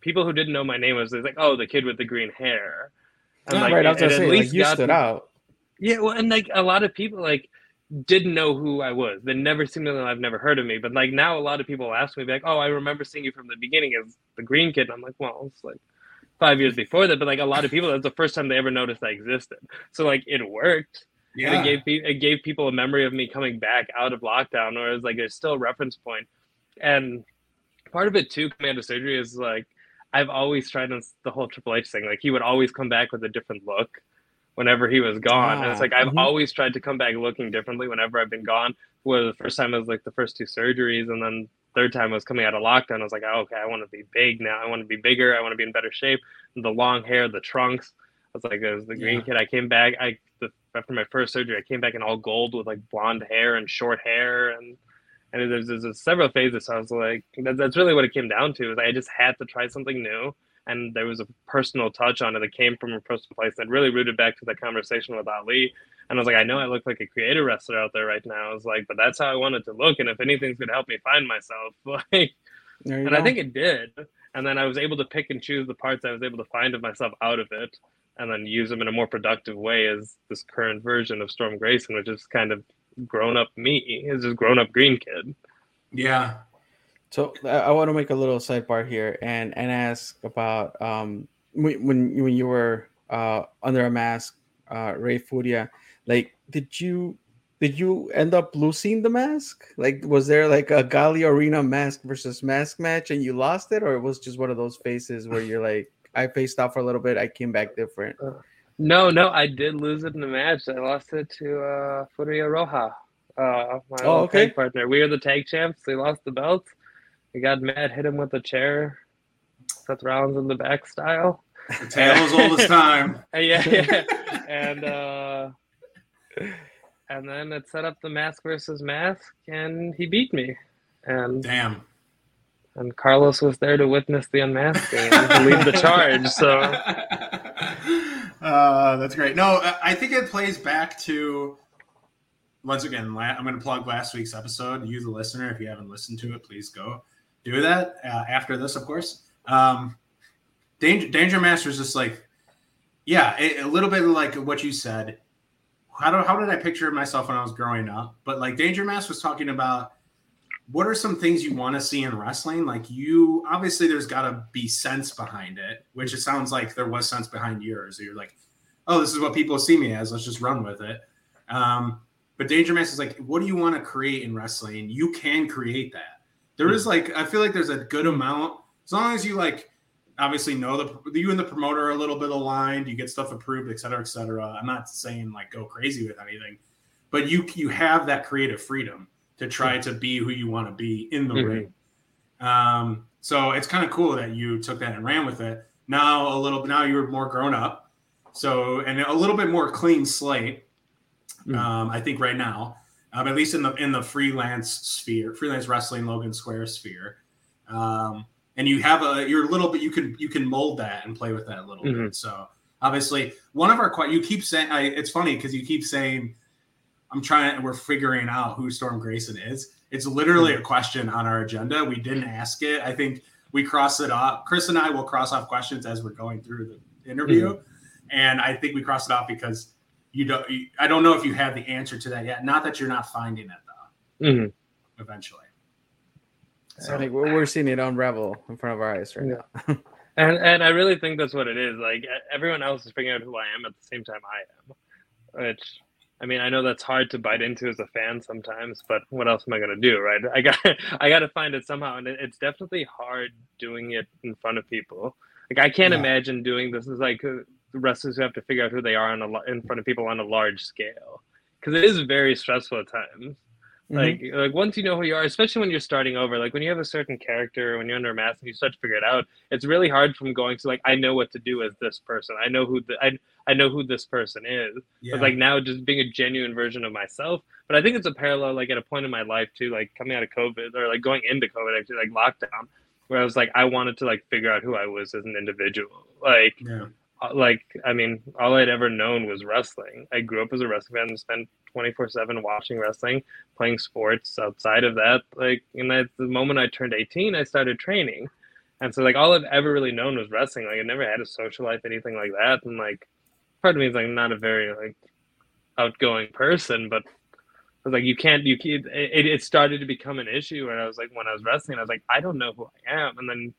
people who didn't know my name was like, oh, the kid with the green hair And, like, right, I was gonna say, like, you stood out. Yeah, well, and like a lot of people like didn't know who I was. They never seen me. I've never heard of me. But like now, a lot of people ask me like, "Oh, I remember seeing you from the beginning as the Green Kid." And I'm like, "Well, it's like five years before that." But like a lot of people, that's the first time they ever noticed I existed. So like it worked. Yeah. And it gave it gave people a memory of me coming back out of lockdown, or it was like there's still a reference point. And part of it too, of surgery, is like I've always tried the whole Triple H thing. Like he would always come back with a different look whenever he was gone. Ah, and it's like I've mm-hmm. always tried to come back looking differently whenever I've been gone. Well, the first time was like the first two surgeries, and then third time I was coming out of lockdown. I was like, oh, okay, I want to be big now. I want to be bigger. I want to be in better shape. The long hair, the trunks. I was like, it was the green yeah. kid. I came back. I the, after my first surgery, I came back in all gold with like blonde hair and short hair, and and there's, there's several phases. So I was like, that, that's really what it came down to. Is I just had to try something new and there was a personal touch on it that came from a personal place that really rooted back to the conversation with Ali. And I was like, I know I look like a creative wrestler out there right now. I was like, but that's how I wanted to look. And if anything's gonna help me find myself, [LAUGHS] like, and go. I think it did. And then I was able to pick and choose the parts I was able to find of myself out of it, and then use them in a more productive way as this current version of Storm Grayson, which is kind of grown up me, is just grown up green kid. Yeah, so I want to make a little sidebar here and and ask about um when when you were uh under a mask, uh Ray Furia, like did you did you end up losing the mask? Like was there like a Gali Arena mask versus mask match and you lost it, or it was just one of those faces where you're [LAUGHS] like, I faced off for a little bit, I came back different. Uh, no, no, I did lose it in the match. I lost it to uh Furia Roja. Uh my oh, okay. tag partner. We are the tag champs. They lost the belts he got mad, hit him with a chair. Seth Rollins in the back style. The tale is old as time. [LAUGHS] yeah, yeah. [LAUGHS] and uh, and then it set up the mask versus mask, and he beat me. And damn. And Carlos was there to witness the unmasking and lead [LAUGHS] the charge. So uh, that's great. No, I think it plays back to once again. I'm going to plug last week's episode. You, the listener, if you haven't listened to it, please go do that uh, after this, of course. Um, Danger, Danger Master is just like, yeah, a, a, little bit like what you said. How, do, how did I picture myself when I was growing up? But like Danger Master was talking about what are some things you want to see in wrestling? Like you, obviously, there's got to be sense behind it, which it sounds like there was sense behind yours. You're like, oh, this is what people see me as. Let's just run with it. Um, but Danger Master is like, what do you want to create in wrestling? You can create that there is like I feel like there's a good amount as long as you like obviously know the you and the promoter are a little bit aligned, you get stuff approved, et cetera, et cetera. I'm not saying like go crazy with anything, but you you have that creative freedom to try to be who you want to be in the mm-hmm. ring. Um, so it's kind of cool that you took that and ran with it. Now a little now you're more grown up, so and a little bit more clean slate. Mm-hmm. Um, I think right now um, at least in the in the freelance sphere, freelance wrestling Logan Square sphere. Um, and you have a you're a little bit you can you can mold that and play with that a little mm-hmm. bit. So obviously, one of our you keep saying I, it's funny because you keep saying I'm trying we're figuring out who Storm Grayson is. It's literally mm-hmm. a question on our agenda. We didn't ask it. I think we cross it off. Chris and I will cross off questions as we're going through the interview, mm-hmm. and I think we cross it off because you don't. You, I don't know if you have the answer to that yet. Not that you're not finding it though. Mm-hmm. Eventually. So I think we're seeing it unravel in front of our eyes right yeah. now. [LAUGHS] and and I really think that's what it is. Like everyone else is figuring out who I am at the same time I am, which I mean, I know that's hard to bite into as a fan sometimes, but what else am I gonna do, right? [LAUGHS] I got I got to find it somehow, and it's definitely hard doing it in front of people. Like I can't yeah. imagine doing this is like uh, wrestlers who have to figure out who they are on a, in front of people on a large scale because it is very stressful at times. Mm-hmm. Like like once you know who you are, especially when you're starting over, like when you have a certain character, when you're under a mask and you start to figure it out, it's really hard from going to like I know what to do as this person. I know who the, I I know who this person is. Yeah. But like now just being a genuine version of myself. But I think it's a parallel like at a point in my life too, like coming out of COVID or like going into COVID actually like lockdown, where I was like I wanted to like figure out who I was as an individual. Like yeah. Uh, like I mean, all I'd ever known was wrestling. I grew up as a wrestling fan and spent 24 7 watching wrestling, playing sports outside of that. Like, and at the moment I turned 18, I started training. And so, like, all I've ever really known was wrestling. Like, I never had a social life, anything like that. And, like, part of me is like not a very like outgoing person, but I was like, you can't, you keep, it, it started to become an issue. And I was like, when I was wrestling, I was like, I don't know who I am. And then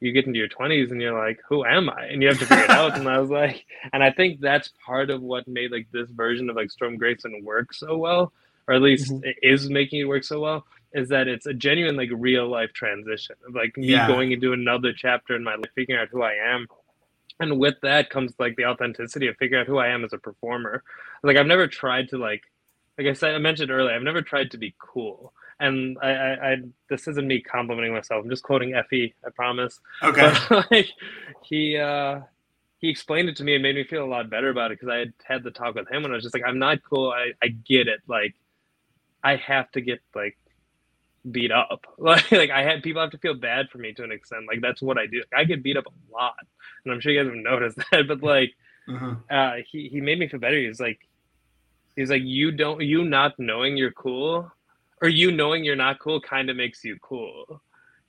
you get into your 20s and you're like, who am I? And you have to figure it out. And I was like, and I think that's part of what made like this version of like Storm Grayson work so well, or at least mm-hmm. is making it work so well, is that it's a genuine like real life transition of like me yeah. going into another chapter in my life, figuring out who I am. And with that comes like the authenticity of figuring out who I am as a performer. Like I've never tried to like like I said, I mentioned earlier, I've never tried to be cool. And I, I, I this isn't me complimenting myself. I'm just quoting Effy. I promise. Okay. But, [LAUGHS] like, he, uh, he explained it to me and made me feel a lot better about it because I had had the talk with him and I was just like, I'm not cool. I, I get it. Like, I have to get like beat up. [LAUGHS] Like, like I had people have to feel bad for me to an extent. Like that's what I do. I get beat up a lot, and I'm sure you guys have noticed [LAUGHS] that. But like, uh-huh. uh, he he made me feel better. He's like, He's like, you don't, you not knowing you're cool, or you knowing you're not cool, kind of makes you cool.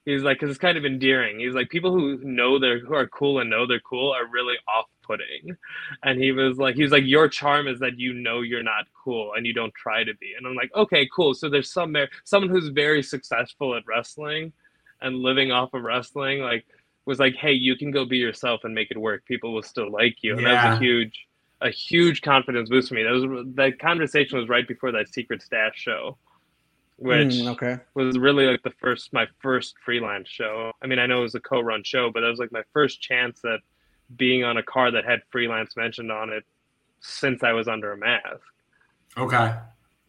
He's like, because it's kind of endearing. He's like, people who know they're who are cool and know they're cool are really off-putting. And he was like, he was like, your charm is that you know you're not cool and you don't try to be. And I'm like, okay, cool. So there's some there someone who's very successful at wrestling and living off of wrestling, like was like, hey, you can go be yourself and make it work. People will still like you. And yeah. that was a huge a huge confidence boost for me. That was that conversation was right before that secret stash show, which mm, okay. was really like the first my first freelance show. I mean, I know it was a co-run show, but that was like my first chance at being on a car that had freelance mentioned on it since I was under a mask. Okay.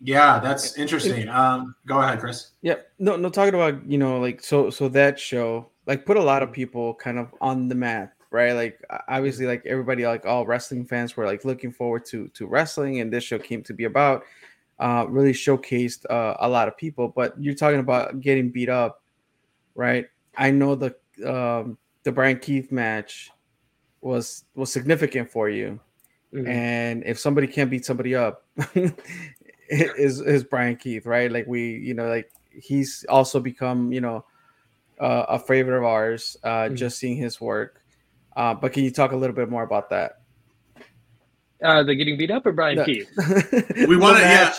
Yeah, that's interesting. Um, go ahead, Chris. Yeah, no, no, talking about you know, like so, so that show like put a lot of people kind of on the map right? Like obviously, like everybody, like all wrestling fans were like looking forward to to wrestling, and this show came to be about. Uh, really showcased uh, a lot of people, but you're talking about getting beat up, right? I know the um, the Bryan Keith match was was significant for you, mm-hmm. and if somebody can't beat somebody up, [LAUGHS] is is Bryan Keith, right? Like we, you know, like he's also become, you know, uh, a favorite of ours. Uh, mm-hmm. Just seeing his work, uh, but can you talk a little bit more about that? Uh, the getting beat up or Bryan no. Keith? [LAUGHS] we want to, yeah.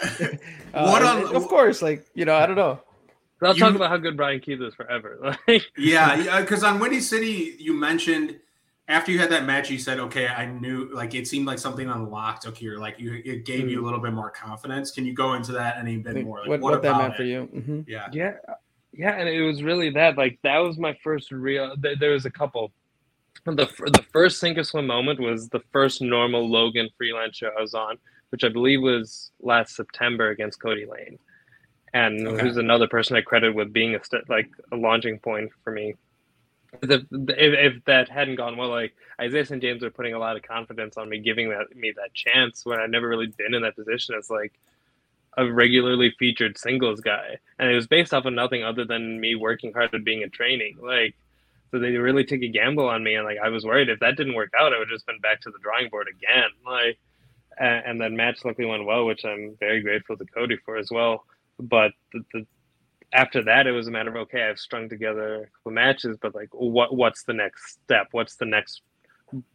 [LAUGHS] uh, what on, of course, like you know, I don't know. I'll you, talk about how good Bryan Keith is forever. [LAUGHS] yeah, yeah, because on Windy City, you mentioned after you had that match, you said, "Okay, I knew." Like it seemed like something unlocked. Okay, you're like you, it gave mm. you a little bit more confidence. Can you go into that any bit more? Like, what, what, what that meant it? for you? Mm-hmm. Yeah, yeah, yeah, and it was really that. Like that was my first real. There was a couple the the first sink or swim moment was the first normal Logan freelance show I was on, which I believe was last September against Kody Lane, and okay. who's another person I credit with being a st- like a launching point for me. If, if, if that hadn't gone well, like Isaiah and James are putting a lot of confidence on me, giving that me that chance when I'd never really been in that position as like a regularly featured singles guy, and it was based off of nothing other than me working hard at being a training. Like so they really took a gamble on me, and like I was worried if that didn't work out, I would just been back to the drawing board again. Like, and, and then match luckily went well, which I'm very grateful to Kody for as well. But the, the after that, it was a matter of okay, I've strung together a couple matches, but like, what what's the next step? What's the next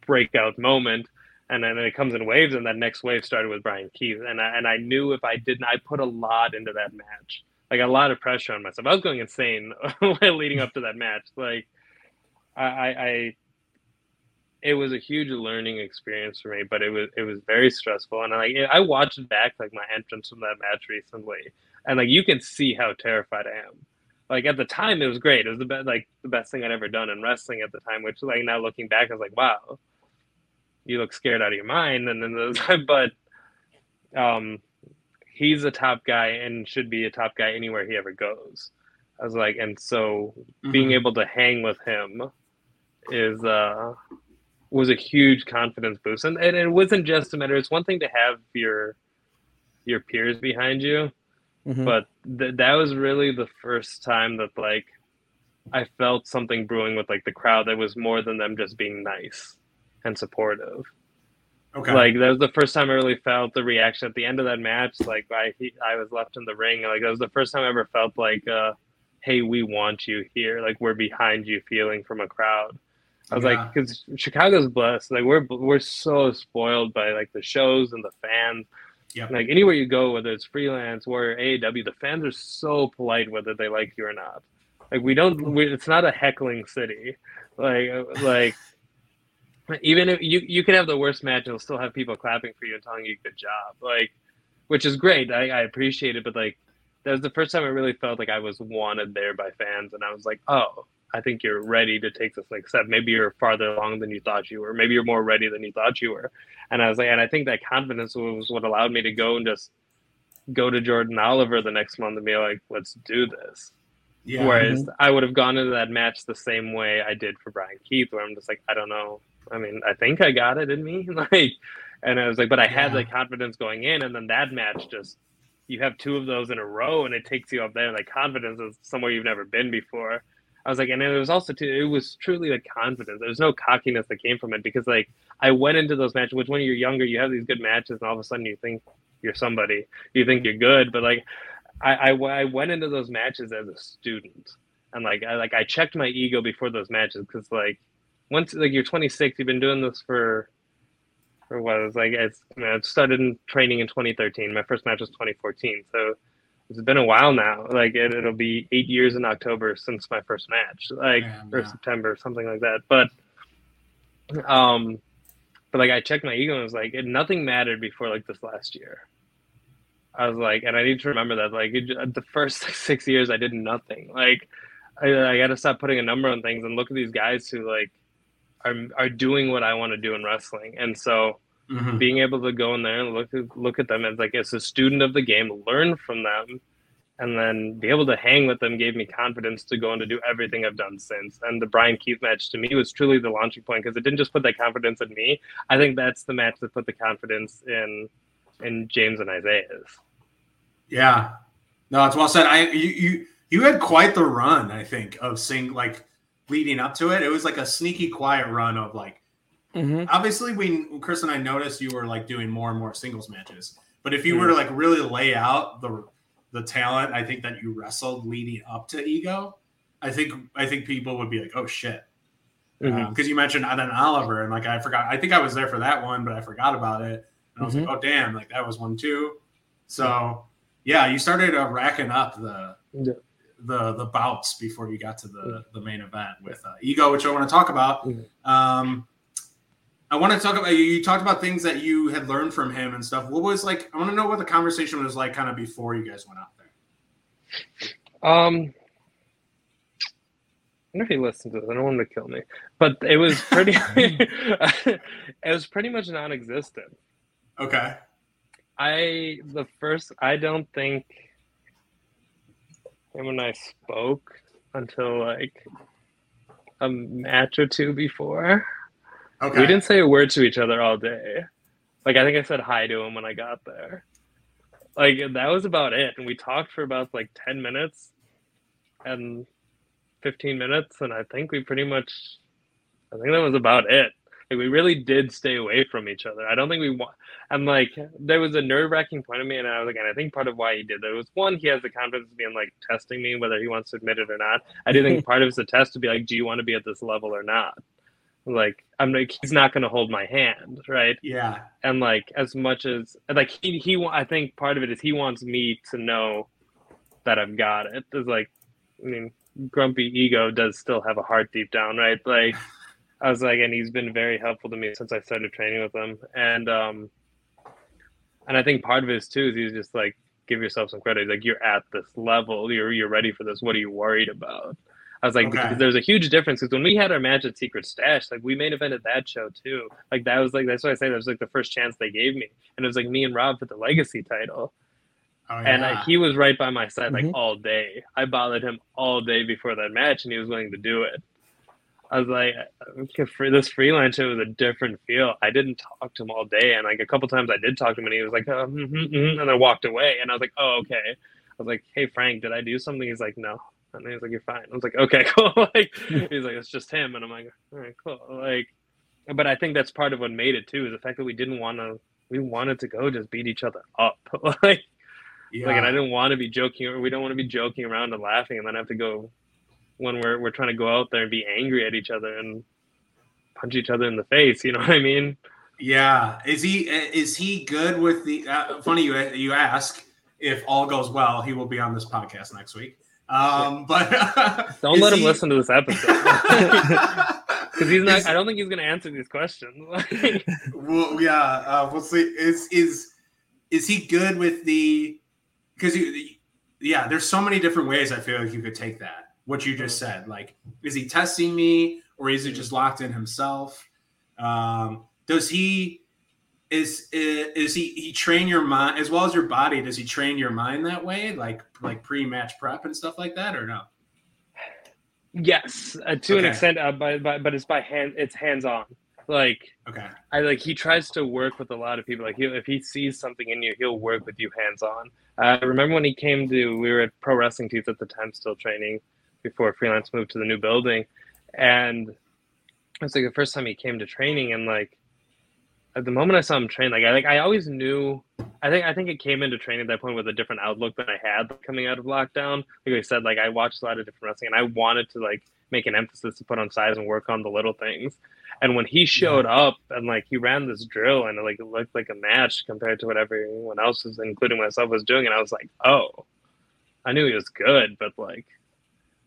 breakout moment? And then it comes in waves, and that next wave started with Bryan Keith, and I, and I knew if I didn't, I put a lot into that match, like a lot of pressure on myself. I was going insane [LAUGHS] leading up to that match, like I, I it was a huge learning experience for me, but it was it was very stressful. And I like I watched back like my entrance from that match recently, and like you can see how terrified I am. Like at the time, it was great. It was the best like the best thing I'd ever done in wrestling at the time. Which like now looking back, I was like, wow, you look scared out of your mind. And then those, [LAUGHS] but um, he's a top guy and should be a top guy anywhere he ever goes. I was like, and so mm-hmm. being able to hang with him is uh was a huge confidence boost, and, and it wasn't just a matter. It's one thing to have your your peers behind you, mm-hmm. but th- that was really the first time that like I felt something brewing with like the crowd that was more than them just being nice and supportive. Okay. Like that was the first time I really felt the reaction at the end of that match. Like I he, I was left in the ring. Like that was the first time I ever felt like, uh, "Hey, we want you here. Like we're behind you." Feeling from a crowd I was yeah. like, because Chicago's blessed. Like we're we're so spoiled by like the shows and the fans. Yeah. Like anywhere you go, whether it's freelance or AEW, the fans are so polite whether they like you or not. Like we don't. We, it's not a heckling city. Like like even if you you can have the worst match, you'll still have people clapping for you and telling you good job. Like, which is great. I, I appreciate it, but like that was the first time I really felt like I was wanted there by fans, and I was like, oh, I think you're ready to take this next step. Maybe you're farther along than you thought you were. Maybe you're more ready than you thought you were. And I was like, and I think that confidence was what allowed me to go and just go to Jordan Oliver the next month and be like, let's do this. Yeah. Whereas mm-hmm. I would have gone into that match the same way I did for Bryan Keith, where I'm just like, I don't know. I mean, I think I got it in me. [LAUGHS] like, and I was like, but I had yeah. the confidence going in, and then that match just you have two of those in a row, and it takes you up there. Like confidence is somewhere you've never been before. I was like, and it was also too, it was truly like confidence. There was no cockiness that came from it because like I went into those matches, which when you're younger, you have these good matches, and all of a sudden you think you're somebody, you think you're good, but like I, I, I went into those matches as a student, and like I like I checked my ego before those matches because like once like you're 26, you've been doing this for for what it was like I know, started in training in 2013. My first match was 2014, so it's been a while now. Like it, will be eight years in October since my first match, like Man, or yeah. September, something like that. But um, but like I checked my ego and was like, it, nothing mattered before like this last year. I was like, and I need to remember that like it, the first [LAUGHS] like, six years I did nothing. Like I, I got to stop putting a number on things and look at these guys who like are are doing what I want to do in wrestling, and so. Mm-hmm. Being able to go in there and look look at them as like as a student of the game, learn from them, and then be able to hang with them gave me confidence to go and to do everything I've done since. And the Bryan Keith match to me was truly the launching point because it didn't just put that confidence in me. I think that's the match that put the confidence in in James and Isaiah's. Yeah, no, it's well said. I you you you had quite the run. I think of seeing like leading up to it. It was like a sneaky, quiet run of like. Mm-hmm. Obviously, we Chris and I noticed you were like doing more and more singles matches. But if you mm-hmm. were to like really lay out the the talent, I think that you wrestled leading up to Ego, I think I think people would be like, oh shit, because mm-hmm. um, you mentioned Adam Oliver, and like I forgot. I think I was there for that one, but I forgot about it. And I was like, mm-hmm. oh damn, like that was one too. So yeah, you started uh, racking up the. Yeah the the bouts before you got to the the main event with uh, ego, which I want to talk about. Mm-hmm. Um, I want to talk about you talked about things that you had learned from him and stuff. What was like? I want to know what the conversation was like, kind of before you guys went out there. Um, I wonder if he listens to this. I don't want him to kill me, but it was pretty. [LAUGHS] it was pretty much non-existent. Okay. I the first. I don't think him and I spoke until like a match or two before. Okay. We didn't say a word to each other all day. Like I think I said hi to him when I got there. Like that was about it. And we talked for about like 10 minutes and 15 minutes and I think we pretty much I think that was about it. Like we really did stay away from each other. I don't think we want. I'm like there was a nerve wracking point of me, and I was like, and I think part of why he did that was one, he has the confidence of being like testing me whether he wants to admit it or not. I do think [LAUGHS] part of it's a test to be like, do you want to be at this level or not? Like I'm like he's not going to hold my hand, right? Yeah. And like as much as like he he I think part of it is he wants me to know that I've got it. Is like I mean grumpy ego does still have a heart deep down, right? Like [LAUGHS] I was like, and he's been very helpful to me since I started training with him. And um, and I think part of it is too is he's just like, give yourself some credit. Like you're at this level, you're you're ready for this. What are you worried about? I was like, okay. because there's a huge difference because when we had our match at Secret Stash, like we main evented that show too. Like that was like that's why I say that was like the first chance they gave me, and it was like me and Rob for the Legacy title. Oh, yeah. And he was right by my side like mm-hmm. all day. I bothered him all day before that match, and he was willing to do it. I was like, for this freelance, it was a different feel. I didn't talk to him all day, and like a couple times I did talk to him, and he was like, oh, mm-hmm, mm-hmm, and I walked away, and I was like, oh okay. I was like, hey Frank, did I do something? He's like, no, and he's like, you're fine. I was like, okay, [LAUGHS] cool. like he's like, it's just him, and I'm like, all right, cool. Like, but I think that's part of what made it too is the fact that we didn't want to, we wanted to go just beat each other up, [LAUGHS] like. Yeah. Like, and I didn't want to be joking, or we don't want to be joking around and laughing, and then have to go when we're we're trying to go out there and be angry at each other and punch each other in the face. You know what I mean? Yeah. Is he is he good with the? Uh, funny you you ask. If all goes well, he will be on this podcast next week. Um, but [LAUGHS] don't let him listen to this episode [LAUGHS] [LAUGHS] because he's not. I don't think he's going to answer these questions. well, yeah, uh, we'll see. Is is is he good with the? Because yeah, there's so many different ways I feel like you could take that. What you just said, like, is he testing me or is it just locked in himself? Um, does he is is he he train your mind as well as your body? Does he train your mind that way, like like pre match prep and stuff like that, or no? Yes, uh, to okay. an extent, uh, but, but but it's by hand. It's hands on. Like okay, I like he tries to work with a lot of people. Like he if he sees something in you, he'll work with you hands on. I uh, remember when he came to we were at pro wrestling teams at the time, still training before freelance moved to the new building, and it was like the first time he came to training, and like at the moment I saw him train, like I like I always knew. I think I think it came into training at that point with a different outlook than I had coming out of lockdown. Like I said, like I watched a lot of different wrestling, and I wanted to like make an emphasis to put on size and work on the little things. And when he showed yeah. up and like he ran this drill and like it looked like a match compared to what everyone else was, including myself, was doing, and I was like, oh, I knew he was good, but like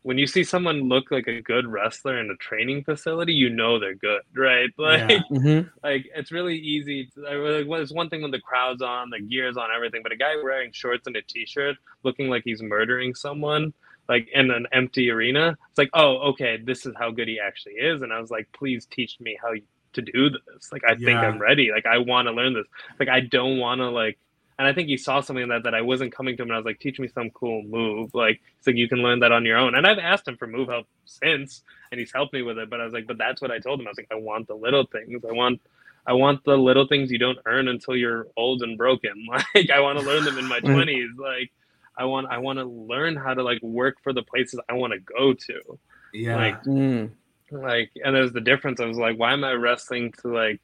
when you see someone look like a good wrestler in a training facility, you know they're good, right? [LAUGHS] Like, yeah. mm-hmm. like it's really easy. To, like, well, it's one thing when the crowd's on, the gear's on, everything, but a guy wearing shorts and a t-shirt, looking like he's murdering someone, like in an empty arena, it's like, oh, okay, this is how good he actually is. And I was like, please teach me how to do this. Like, I yeah. think I'm ready. Like, I want to learn this. Like, I don't want to like and I think he saw something that that I wasn't coming to him, and I was like, "Teach me some cool move." Like, he's like, "You can learn that on your own." And I've asked him for move help since, and he's helped me with it. But I was like, "But that's what I told him." I was like, "I want the little things. I want, I want the little things you don't earn until you're old and broken. [LAUGHS] Like, I want to learn them in my twenties. Like, I want, I want to learn how to like work for the places I want to go to. Yeah. Like, mm. like, and there's the difference. I was like, why am I wrestling to like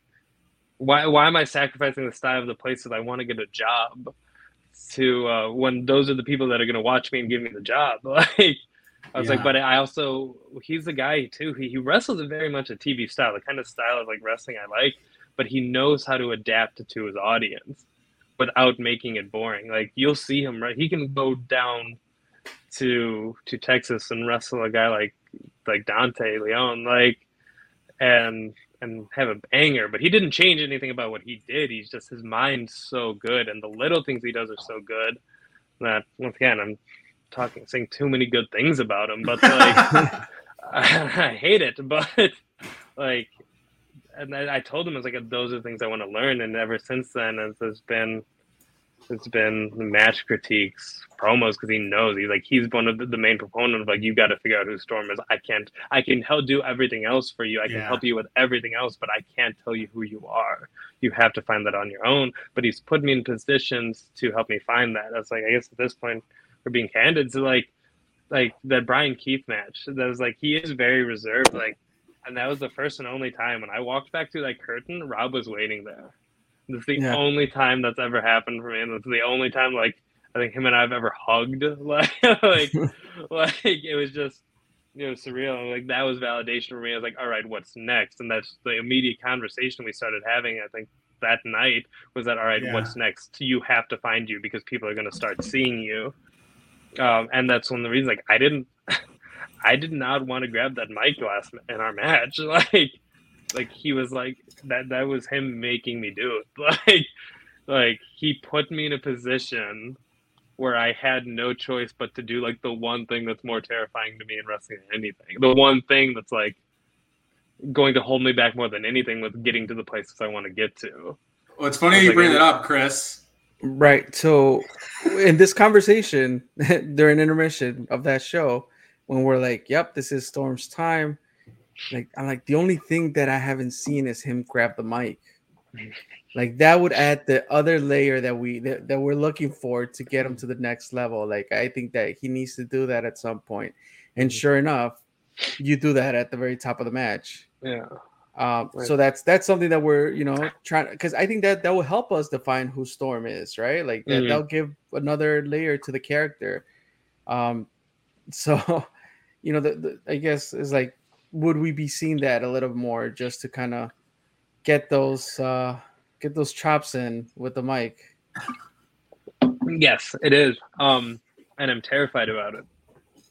why why am I sacrificing the style of the places I want to get a job to uh, when those are the people that are going to watch me and give me the job? [LAUGHS] Like I was yeah. like, but I also he's the guy too. He he wrestles very much a TV style, the kind of style of like wrestling I like, but he knows how to adapt it to his audience without making it boring. Like you'll see him right. He can go down to to Texas and wrestle a guy like like Dante Leon, like and and have a banger, but he didn't change anything about what he did. He's just his mind's so good, and the little things he does are so good that once again I'm talking saying too many good things about him, but like I, [LAUGHS] [LAUGHS] I, hate it. But like, and I, I told him I was like, those are things I want to learn, and ever since then, as there's been it's been match critiques, promos because he knows he's like he's one of the, the main proponent of like you got to figure out who Storm is. I can't I can help do everything else for you. I can yeah. help you with everything else, but I can't tell you who you are. You have to find that on your own. But he's put me in positions to help me find that. That's like I guess at this point we're being candid. So like like that Bryan Keith match. That was like he is very reserved. Like and that was the first and only time when I walked back through that curtain, Rob was waiting there. It's the yeah. only time that's ever happened for me, and it's the only time like I think him and I've ever hugged. [LAUGHS] Like, like, [LAUGHS] like it was just you know surreal. Like that was validation for me. I was like, all right, what's next? And that's the immediate conversation we started having. I think that night was that all right, yeah. what's next? You have to find you because people are going to start seeing you. Um, and that's one of the reasons. Like, I didn't, [LAUGHS] I did not want to grab that mic last in our match. Like, like he was like that that was him making me do it [LAUGHS] like like he put me in a position where I had no choice but to do like the one thing that's more terrifying to me in wrestling than anything. The one thing that's like going to hold me back more than anything with getting to the places I want to get to. Well, it's funny you like, bring that up, Chris. Right. So in this conversation [LAUGHS] during intermission of that show, when we're like, "Yep, this is Storm's time," Like I'm like the only thing that I haven't seen is him grab the mic. [LAUGHS] Like that would add the other layer that we that, that we're looking for to get him to the next level. Like I think that he needs to do that at some point. And mm-hmm. sure enough, you do that at the very top of the match. Yeah. Um, right. so that's that's something that we're you know trying because I think that that will help us define who Storm is, right? Like that, mm-hmm. that'll give another layer to the character. Um, [LAUGHS] so you know, the, the I guess is like would we be seeing that a little more just to kind of get those uh get those chops in with the mic? Yes, it is. Um, and I'm terrified about it.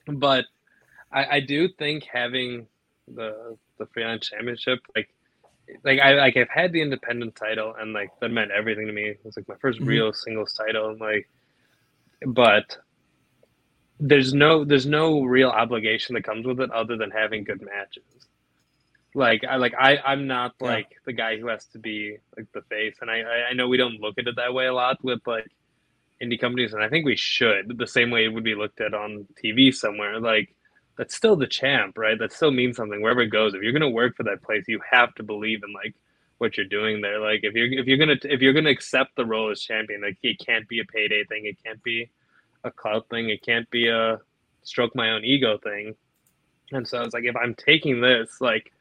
But I, I do think having the the freelance championship, like like I like I've had the independent title and like that meant everything to me. It was like my 1st mm-hmm. real singles title and like but there's no there's no real obligation that comes with it other than having good matches. Like I like I I'm not yeah. like the guy who has to be like the face, and I I know we don't look at it that way a lot with like indie companies, and I think we should the same way it would be looked at on TV somewhere. Like that's still the champ, right? That still means something wherever it goes. If you're gonna work for that place, you have to believe in like what you're doing there. Like if you're if you're gonna if you're gonna accept the role as champion, like it can't be a payday thing. It can't be a cloud thing. It can't be a stroke my own ego thing. And so it's like if I'm taking this, like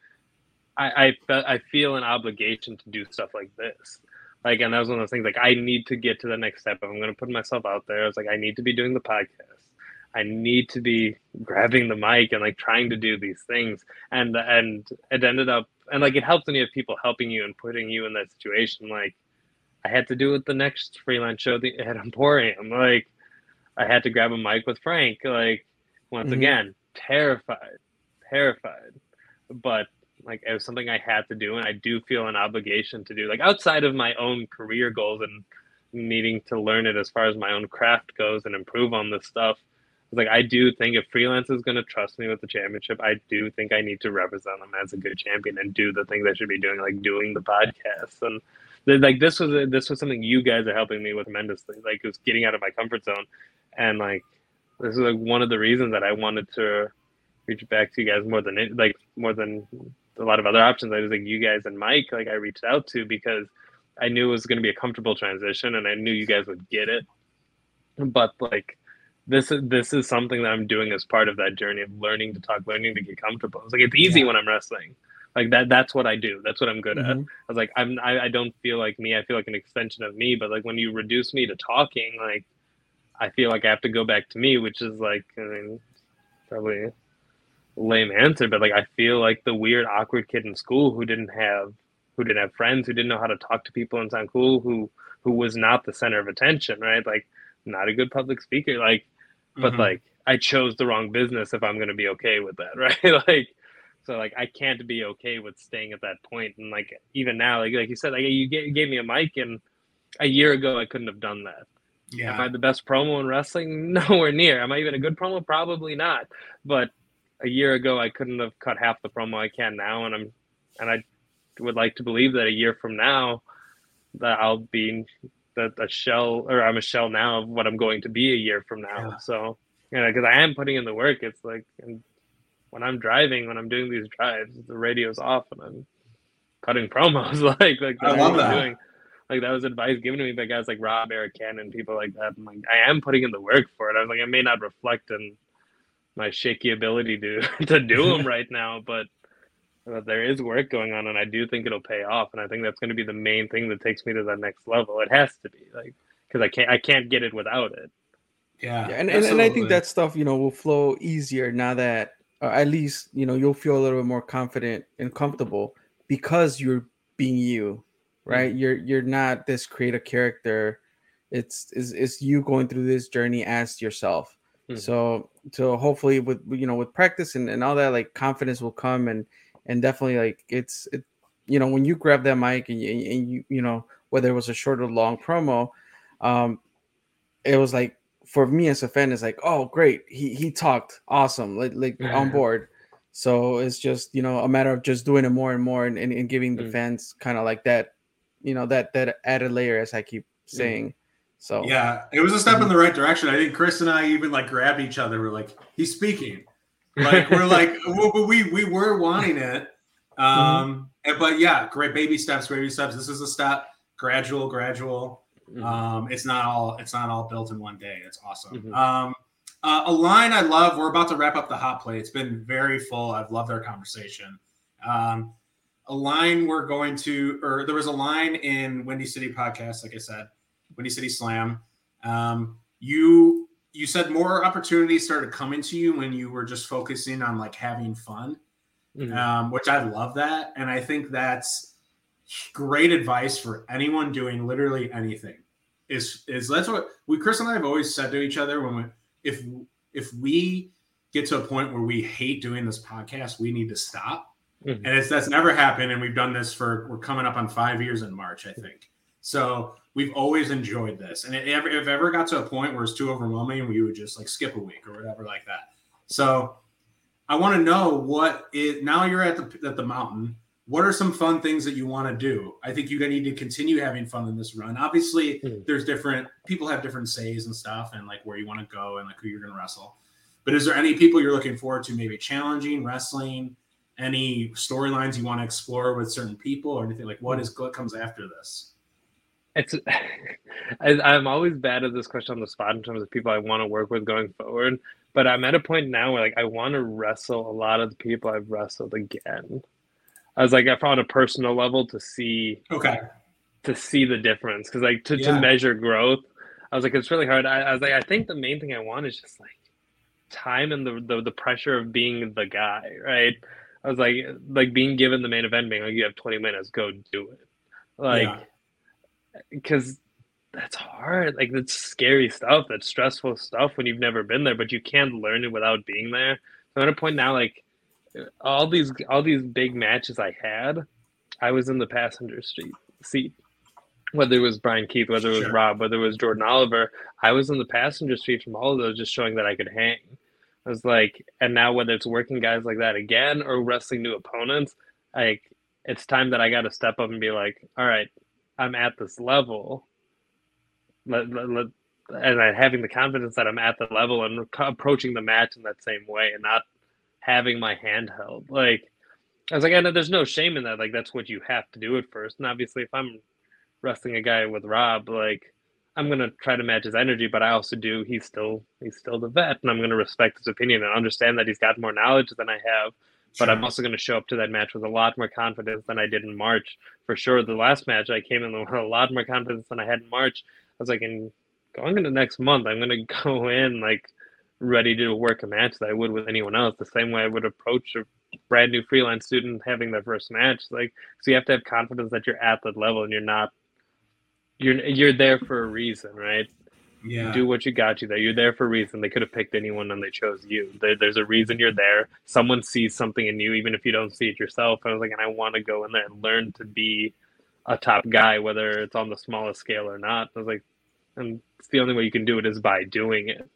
I I, I feel an obligation to do stuff like this. Like, and that was one of those things. Like, I need to get to the next step. If I'm going to put myself out there, I was like, I need to be doing the podcast. I need to be grabbing the mic and like trying to do these things. And and it ended up and like it helps when you have people helping you and putting you in that situation. Like, I had to do it the next freelance show the, at Emporium. Like, I had to grab a mic with Frank. Like once mm-hmm. again, terrified, terrified. But like it was something I had to do, and I do feel an obligation to do. Like outside of my own career goals and needing to learn it as far as my own craft goes and improve on this stuff. Like I do think if freelance is going to trust me with the championship, I do think I need to represent them as a good champion and do the things I should be doing, like doing the podcast and like this was this was something you guys are helping me with tremendously. Like it was getting out of my comfort zone and like this is like one of the reasons that I wanted to reach back to you guys more than it, like more than a lot of other options. I was like you guys and Mike, like I reached out to because I knew it was going to be a comfortable transition, and I knew you guys would get it. But like this is this is something that I'm doing as part of that journey of learning to talk, learning to get comfortable. It's like it's easy yeah. when I'm wrestling. Like that that's what I do. That's what I'm good mm-hmm. at. I was like I'm I, I don't feel like me. I feel like an extension of me. But like when you reduce me to talking, like I feel like I have to go back to me, which is like, I mean, probably a lame answer, but like I feel like the weird, awkward kid in school who didn't have, who didn't have friends, who didn't know how to talk to people and sound cool, who who was not the center of attention, right? Like, not a good public speaker, like, but mm-hmm. like I chose the wrong business if I'm gonna be okay with that, [LAUGHS] right? like, so like I can't be okay with staying at that point, and like even now, like like you said, like you gave, gave me a mic, and a year ago I couldn't have done that yeah. Am I the best promo in wrestling? [LAUGHS] Nowhere near. Am I even a good promo? Probably not. But a year ago, I couldn't have cut half the promo I can now, and I'm, and I would like to believe that a year from now, that I'll be that a shell, or I'm a shell now of what I'm going to be a year from now. Yeah. So, you know, because I am putting in the work. It's like, when I'm driving, when I'm doing these drives, the radio's off, and I'm cutting promos [LAUGHS] like like I love that. Doing like that was advice given to me by guys like Rob, Eric Cannon, people like that. I'm like, I am putting in the work for it. I was like, I may not reflect in my shaky ability to [LAUGHS] to do them [LAUGHS] right now, but but there is work going on, and I do think it'll pay off. And I think that's going to be the main thing that takes me to that next level. It has to be like because I can't I can't get it without it. Yeah, yeah and, and, and I think that stuff you know will flow easier now that uh, at least you know you'll feel a little bit more confident and comfortable because you're being you right mm-hmm. you're you're not this creative character it's is it's you going through this journey as yourself mm-hmm. so so hopefully with you know with practice and, and all that like confidence will come and and definitely like it's it you know when you grab that mic and you, and you you know whether it was a short or long promo um it was like for me as a fan it's like oh great he he talked awesome like like mm-hmm. [LAUGHS] on board so it's just you know a matter of just doing it more and more and, and, and giving the mm-hmm. fans kind of like that you know that that added layer as I keep mm-hmm. saying. So yeah, it was a step in the right direction. I think Chris and I even like grabbed each other. We're like, he's speaking. Like we're [LAUGHS] like, well, we we were wanting it. Mm-hmm. Um, mm-hmm. and, but yeah, great baby steps, baby steps. This is a step, gradual, gradual. Mm-hmm. Um, it's not all it's not all built in one day. It's awesome. Mm-hmm. Um, uh, a line I love. We're about to wrap up the hot plate. It's been very full. I've loved our conversation. Um, a line we're going to, or there was a line in Windy City podcast, like I said, Windy City Slam. Um, you you said more opportunities started coming to you when you were just focusing on like having fun. mm-hmm. um, which I love that, and I think that's great advice for anyone doing literally anything. Is is that's what we Chris and I have always said to each other when we if if we get to a point where we hate doing this podcast, we need to stop. Mm-hmm. And it's that's never happened, and we've done this for we're coming up on five years in March, I think. So we've always enjoyed this, and it ever if ever got to a point where it's too overwhelming, we would just like skip a week or whatever like that. So I want to know what is now you're at the at the mountain. What are some fun things that you want to do? I think you're going to need to continue having fun in this run. Obviously, mm-hmm. there's different people have different says and stuff, and like where you want to go and like who you're going to wrestle. But is there any people you're looking forward to maybe challenging, wrestling, any storylines you want to explore with certain people or anything like what is what comes after this? It's [LAUGHS] I, am always bad at this question on the spot in terms of people I want to work with going forward. But I'm at a point now where like I want to wrestle a lot of the people I've wrestled again. I was like I found a personal level to see okay to see the difference because like to, yeah. to measure growth. I was like it's really hard. I, I was like I think the main thing I want is just like time and the, the the pressure of being the guy, right? I was like like being given the main event, being like you have 20 minutes, go do it. Like because yeah. that's hard. Like that's scary stuff. That's stressful stuff when you've never been there, but you can't learn it without being there. So I'm at a point now, like all these all these big matches I had, I was in the passenger seat seat. Whether it was Bryan Keith, whether it was sure. Rob, whether it was Jordan Oliver, I was in the passenger seat from all of those, just showing that I could hang. I was like, and now whether it's working guys like that again or wrestling new opponents, like it's time that I got to step up and be like, all right, I'm at this level. Let, let, let, and I having the confidence that I'm at the level and approaching the match in that same way and not having my hand held. Like, I was like, I know there's no shame in that. Like, that's what you have to do at first. And obviously, if I'm wrestling a guy with Rob, like, I'm gonna try to match his energy, but I also do. He's still he's still the vet, and I'm gonna respect his opinion and understand that he's got more knowledge than I have. But I'm also gonna show up to that match with a lot more confidence than I did in March. For sure, the last match I came in with a lot more confidence than I had in March. I was like, in going into next month, I'm gonna [LAUGHS] go in like ready to work a match that I would with anyone else, the same way I would approach a brand new freelance student having their first match. Like, so you have to have confidence that you're at that level and you're not you're you're there for a reason, right? Yeah. Do what you got you there. You're there for a reason. They could have picked anyone and they chose you. There, there's a reason you're there. Someone sees something in you, even if you don't see it yourself. I was like, and I want to go in there and learn to be a top guy, whether it's on the smallest scale or not. I was like, and it's the only way you can do it is by doing it.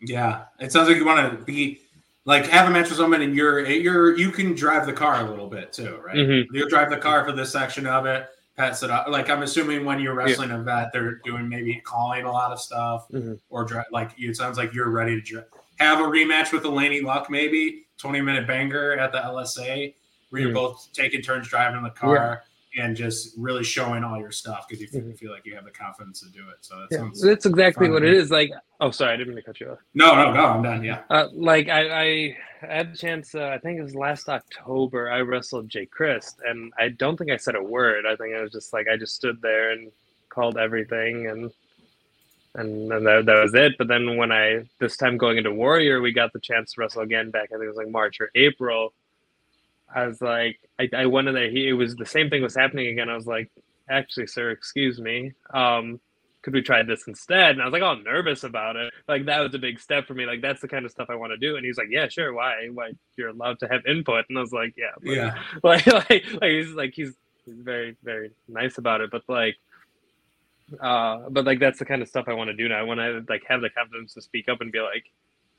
Yeah, it sounds like you want to be like have a match with someone, and you're you're you can drive the car a little bit too, right? Mm-hmm. You'll drive the car for this section of it pass it up. Like I'm assuming when you're wrestling yeah. a vet, they're doing maybe calling a lot of stuff, mm-hmm. or like it sounds like you're ready to have a rematch with Elaney Luck, maybe 20 minute banger at the LSA, where you're mm-hmm. both taking turns driving the car and just really showing all your stuff because you mm-hmm. feel like you have the confidence to do it. So that yeah, that's exactly what it is. Like, oh, sorry, I didn't mean to cut you off. No, no, no, I'm done. Yeah. Uh, like I, I had a chance. Uh, I think it was last October. I wrestled Jay Christ, and I don't think I said a word. I think I was just like I just stood there and called everything and. And, and that, that was it. But then when I this time going into Warrior, we got the chance to wrestle again back. I think it was like March or April I was like, I, I went in there. He, it was the same thing was happening again. I was like, actually, sir, excuse me. Um, could we try this instead? And I was like, all nervous about it. Like that was a big step for me. Like that's the kind of stuff I want to do. And he's like, yeah, sure. Why? Why? You're allowed to have input. And I was like, yeah, but, yeah. [LAUGHS] Like, like, like he's like he's he's very very nice about it. But like, uh, but like that's the kind of stuff I want to do now. I want to like have the confidence to speak up and be like,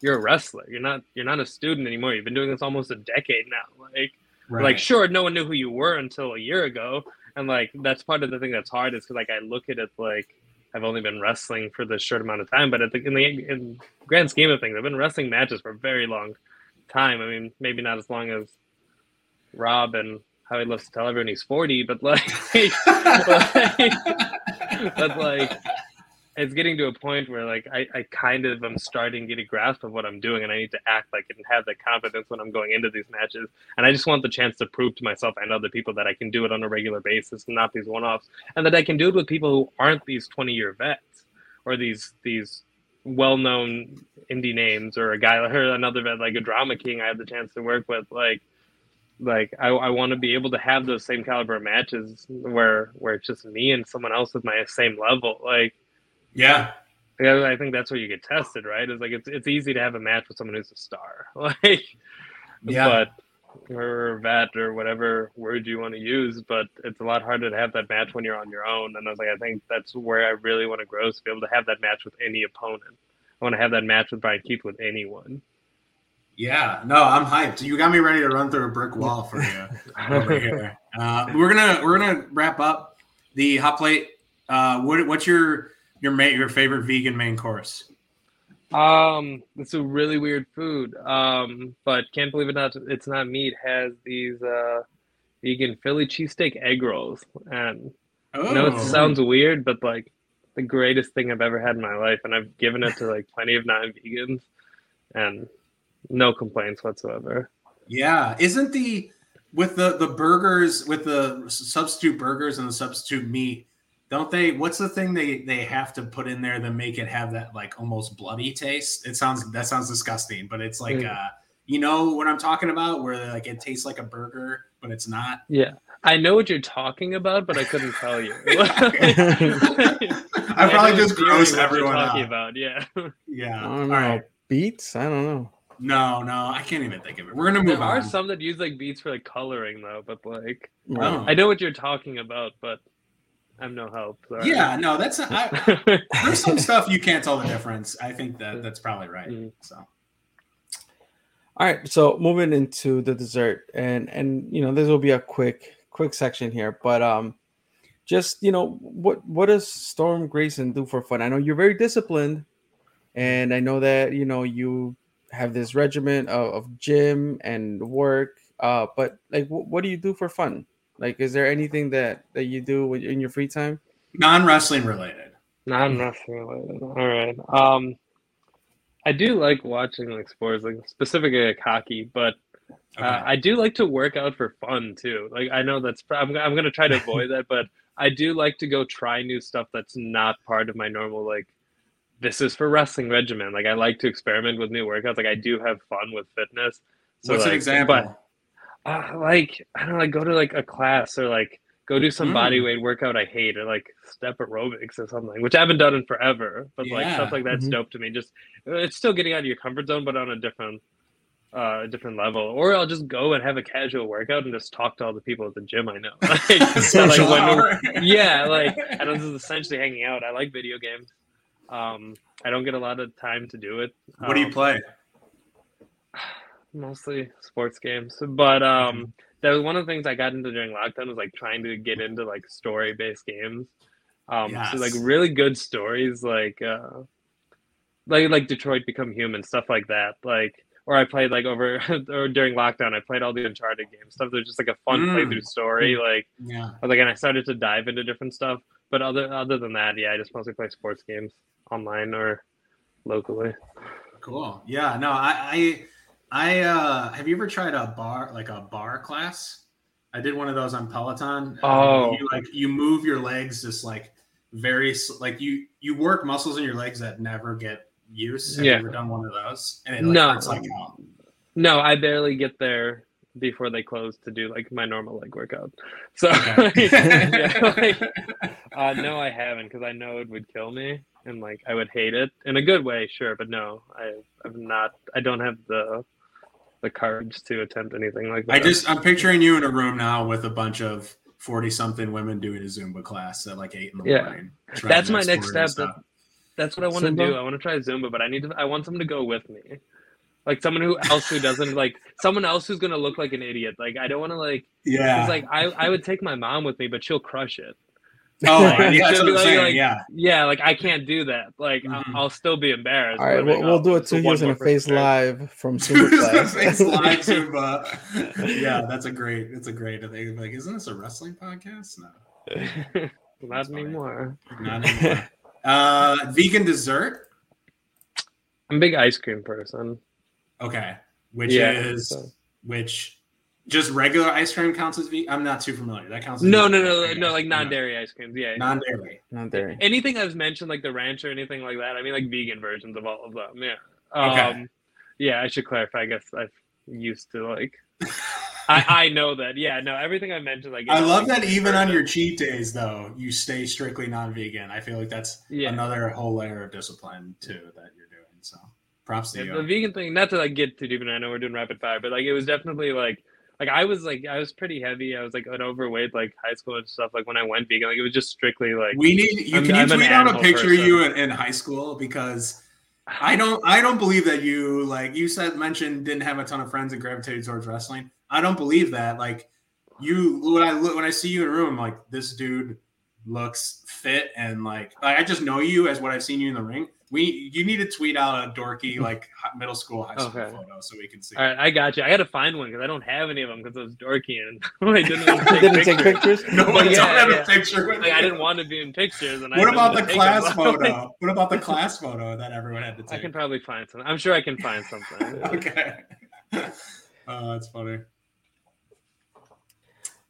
you're a wrestler. You're not you're not a student anymore. You've been doing this almost a decade now. [LAUGHS] Like right. like sure, no one knew who you were until a year ago, and like that's part of the thing that's hard is because like I look at it like I've only been wrestling for this short amount of time, but at the, in the in grand scheme of things, I've been wrestling matches for a very long time. I mean, maybe not as long as Rob and how he loves to tell everyone he's 40, but like, but [LAUGHS] like, but like it's getting to a point where like I, I kind of am starting to get a grasp of what I'm doing and I need to act like and have that confidence when I'm going into these matches. And I just want the chance to prove to myself and other people that I can do it on a regular basis and not these one offs. And that I can do it with people who aren't these 20 year vets or these these well known indie names or a guy [LAUGHS] or another vet like a drama king I had the chance to work with. Like like I, I want to be able to have those same caliber matches where where it's just me and someone else with my same level. Like, yeah, I think that's where you get tested, right? It's like it's it's easy to have a match with someone who's a star, [LAUGHS] like, yeah. But or vet or whatever word you want to use, but it's a lot harder to have that match when you're on your own. And I was like, I think that's where I really want to grow is to be able to have that match with any opponent. I want to have that match with Bryan Keith with anyone. Yeah, no, I'm hyped. You got me ready to run through a brick wall for you [LAUGHS] over here. Uh, we're gonna we're gonna wrap up the hot plate. Uh, what, what's your your mate your favorite vegan main course? Um, it's a really weird food. Um, but can't believe it not it's not meat. Has these uh vegan Philly cheesesteak egg rolls, and oh. I know it oh. sounds weird, but like the greatest thing I've ever had in my life, and I've given it to like plenty of non-vegans, and no complaints whatsoever. Yeah, isn't the with the the burgers with the substitute burgers and the substitute meat? Don't they? What's the thing they they have to put in there to make it have that like almost bloody taste? It sounds that sounds disgusting, but it's like mm. uh, you know what I'm talking about, where like it tastes like a burger, but it's not. Yeah, I know what you're talking about, but I couldn't tell you. [LAUGHS] [LAUGHS] I probably just gross everyone talking out. about. Yeah. Yeah. I don't know. Right. Beets? I don't know. No, no, I can't even think of it. We're gonna move there on. There are some that use like beets for like coloring though, but like oh. I know what you're talking about, but I'm no help. Sorry. Yeah, no, that's not, I, [LAUGHS] there's some stuff you can't tell the difference. I think that that's probably right. Mm. So. All right, so moving into the dessert, and and you know this will be a quick quick section here, but um, just you know what what does Storm Grayson do for fun? I know you're very disciplined, and I know that you know you have this regiment of, of gym and work. Uh, but like, w- what do you do for fun? Like, is there anything that that you do in your free time? Non wrestling related. Non wrestling related. All right. Um, I do like watching like sports, like specifically like hockey, but uh, okay. I do like to work out for fun too. Like I know that's I'm I'm gonna try to avoid that, but I do like to go try new stuff that's not part of my normal like this is for wrestling regimen. Like I like to experiment with new workouts. Like I do have fun with fitness. So What's like, an example? But, uh, like I don't know, like go to like a class or like go do some mm. body weight workout I hate or like step aerobics or something, which I haven't done in forever. But yeah. like stuff like that's mm-hmm. dope to me. Just it's still getting out of your comfort zone, but on a different uh, a different level. Or I'll just go and have a casual workout and just talk to all the people at the gym I know. [LAUGHS] like, [LAUGHS] like when, yeah, like [LAUGHS] I don't just essentially hanging out. I like video games. Um, I don't get a lot of time to do it. What um, do you um, play? Mostly sports games, but um, mm-hmm. that was one of the things I got into during lockdown was like trying to get into like story based games. Um, yes. so like really good stories, like uh, like like Detroit Become Human, stuff like that. Like or I played like over [LAUGHS] or during lockdown, I played all the Uncharted games. Stuff that's just like a fun mm. playthrough story. Mm. Like yeah, like and I started to dive into different stuff. But other other than that, yeah, I just mostly play sports games online or locally. Cool. Yeah. No, I, I, I uh, have you ever tried a bar like a bar class? I did one of those on Peloton. Oh, you, like you move your legs just like very like you you work muscles in your legs that never get use. Have yeah. you ever done one of those? And it like, no. like No, I barely get there before they close to do like my normal leg workout. So okay. yeah, [LAUGHS] like, [LAUGHS] [LAUGHS] uh, no, I haven't because I know it would kill me and like I would hate it in a good way, sure, but no, I I'm not. I don't have the the courage to attempt anything like that. I just I'm picturing you in a room now with a bunch of forty something women doing a Zumba class at like eight in the yeah. morning. That's my next step. that's what I want to do. I want to try Zumba, but I need to. I want someone to go with me, like someone who else who doesn't like someone else who's gonna look like an idiot. Like I don't want to like. Yeah. Like I I would take my mom with me, but she'll crush it. Oh, [LAUGHS] like, yeah, that's what like, like, yeah, yeah. Like I can't do that. Like mm-hmm. I'll still be embarrassed. All right, we'll, we'll do it two years in a [LAUGHS] face live from Zumba class. [LAUGHS] face live Zumba. Yeah, that's a great. It's a great. thing. like, isn't this a wrestling podcast? No, not anymore. Not anymore. uh, vegan dessert. I'm a big ice cream person. Okay, which yeah, is so. which just regular ice cream counts as vegan? I'm not too familiar. That counts. As no, no, no, no, like non-dairy ice creams. Yeah, non-dairy, non-dairy. Anything I've mentioned, like the ranch or anything like that. I mean, like vegan versions of all of them. Yeah. Okay. Um, yeah, I should clarify. I guess I've used to like [LAUGHS] I, I know that. Yeah, no, everything I mentioned, like I love that even on your cheat days, though, you stay strictly non-vegan. I feel like that's yeah. another whole layer of discipline too that you're doing. So props to yeah, you. The vegan thing, not to like get too deep, and I know we're doing rapid fire, but like it was definitely like like I was like I was pretty heavy. I was like an overweight like high school and stuff. Like when I went vegan, like it was just strictly like we need you. I'm, can you I'm tweet out a picture of you in, in high school because I don't I don't believe that you like you said mentioned didn't have a ton of friends and gravitated towards wrestling. I don't believe that. Like you when I look when I see you in a room, like this dude looks fit and like I just know you as what I've seen you in the ring. We you need to tweet out a dorky like middle school high school okay. photo so we can see. All right, I got you. I got to find one because I don't have any of them because it was dorky and [LAUGHS] I didn't, [LAUGHS] take, didn't pictures. take pictures. No, I yeah, don't have yeah. a picture. Like, I didn't want to be in pictures. And what about the class [LAUGHS] photo? what about the class photo that everyone had to take? I can probably find something. I'm sure I can find something. okay. Oh, that's funny.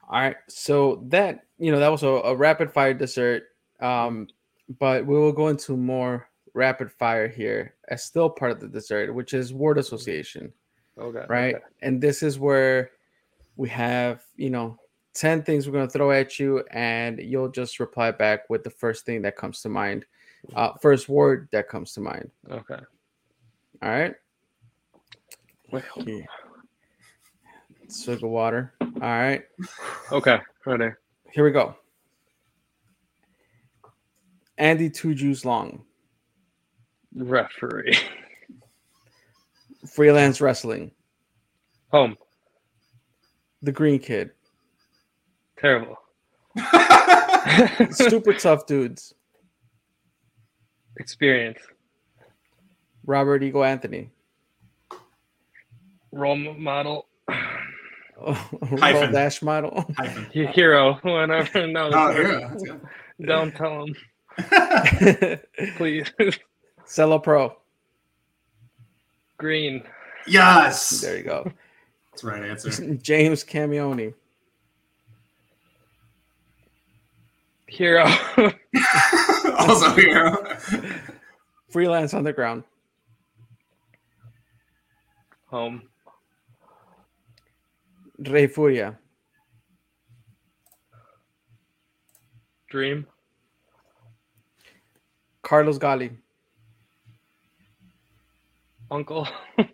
All right, so that you know that was a, a rapid fire dessert, um, but we will go into more rapid fire here as still part of the dessert, which is word association. Okay. Right, okay. and this is where we have you know ten things we're going to throw at you, and you'll just reply back with the first thing that comes to mind, uh, first word that comes to mind. Okay. All right. Well, Swig of water. All right. Okay. Ready. Here we go. Andy Two Jews Long. Referee. Freelance wrestling. Home. The Green Kid. Terrible. [LAUGHS] Super tough dudes. Experience. Robert Eagle Anthony. Role model. [SIGHS] Roll dash model. [LAUGHS] Hero, whatever. No, oh, hero. Don't tell him. [LAUGHS] Please. Cello Pro. Green. Yes. There you go. That's right answer. [LAUGHS] James Camioni. Hero. [LAUGHS] also hero. Freelance Underground. Home. Rey Furia. Dream. Carlos Gali. Uncle. [LAUGHS] there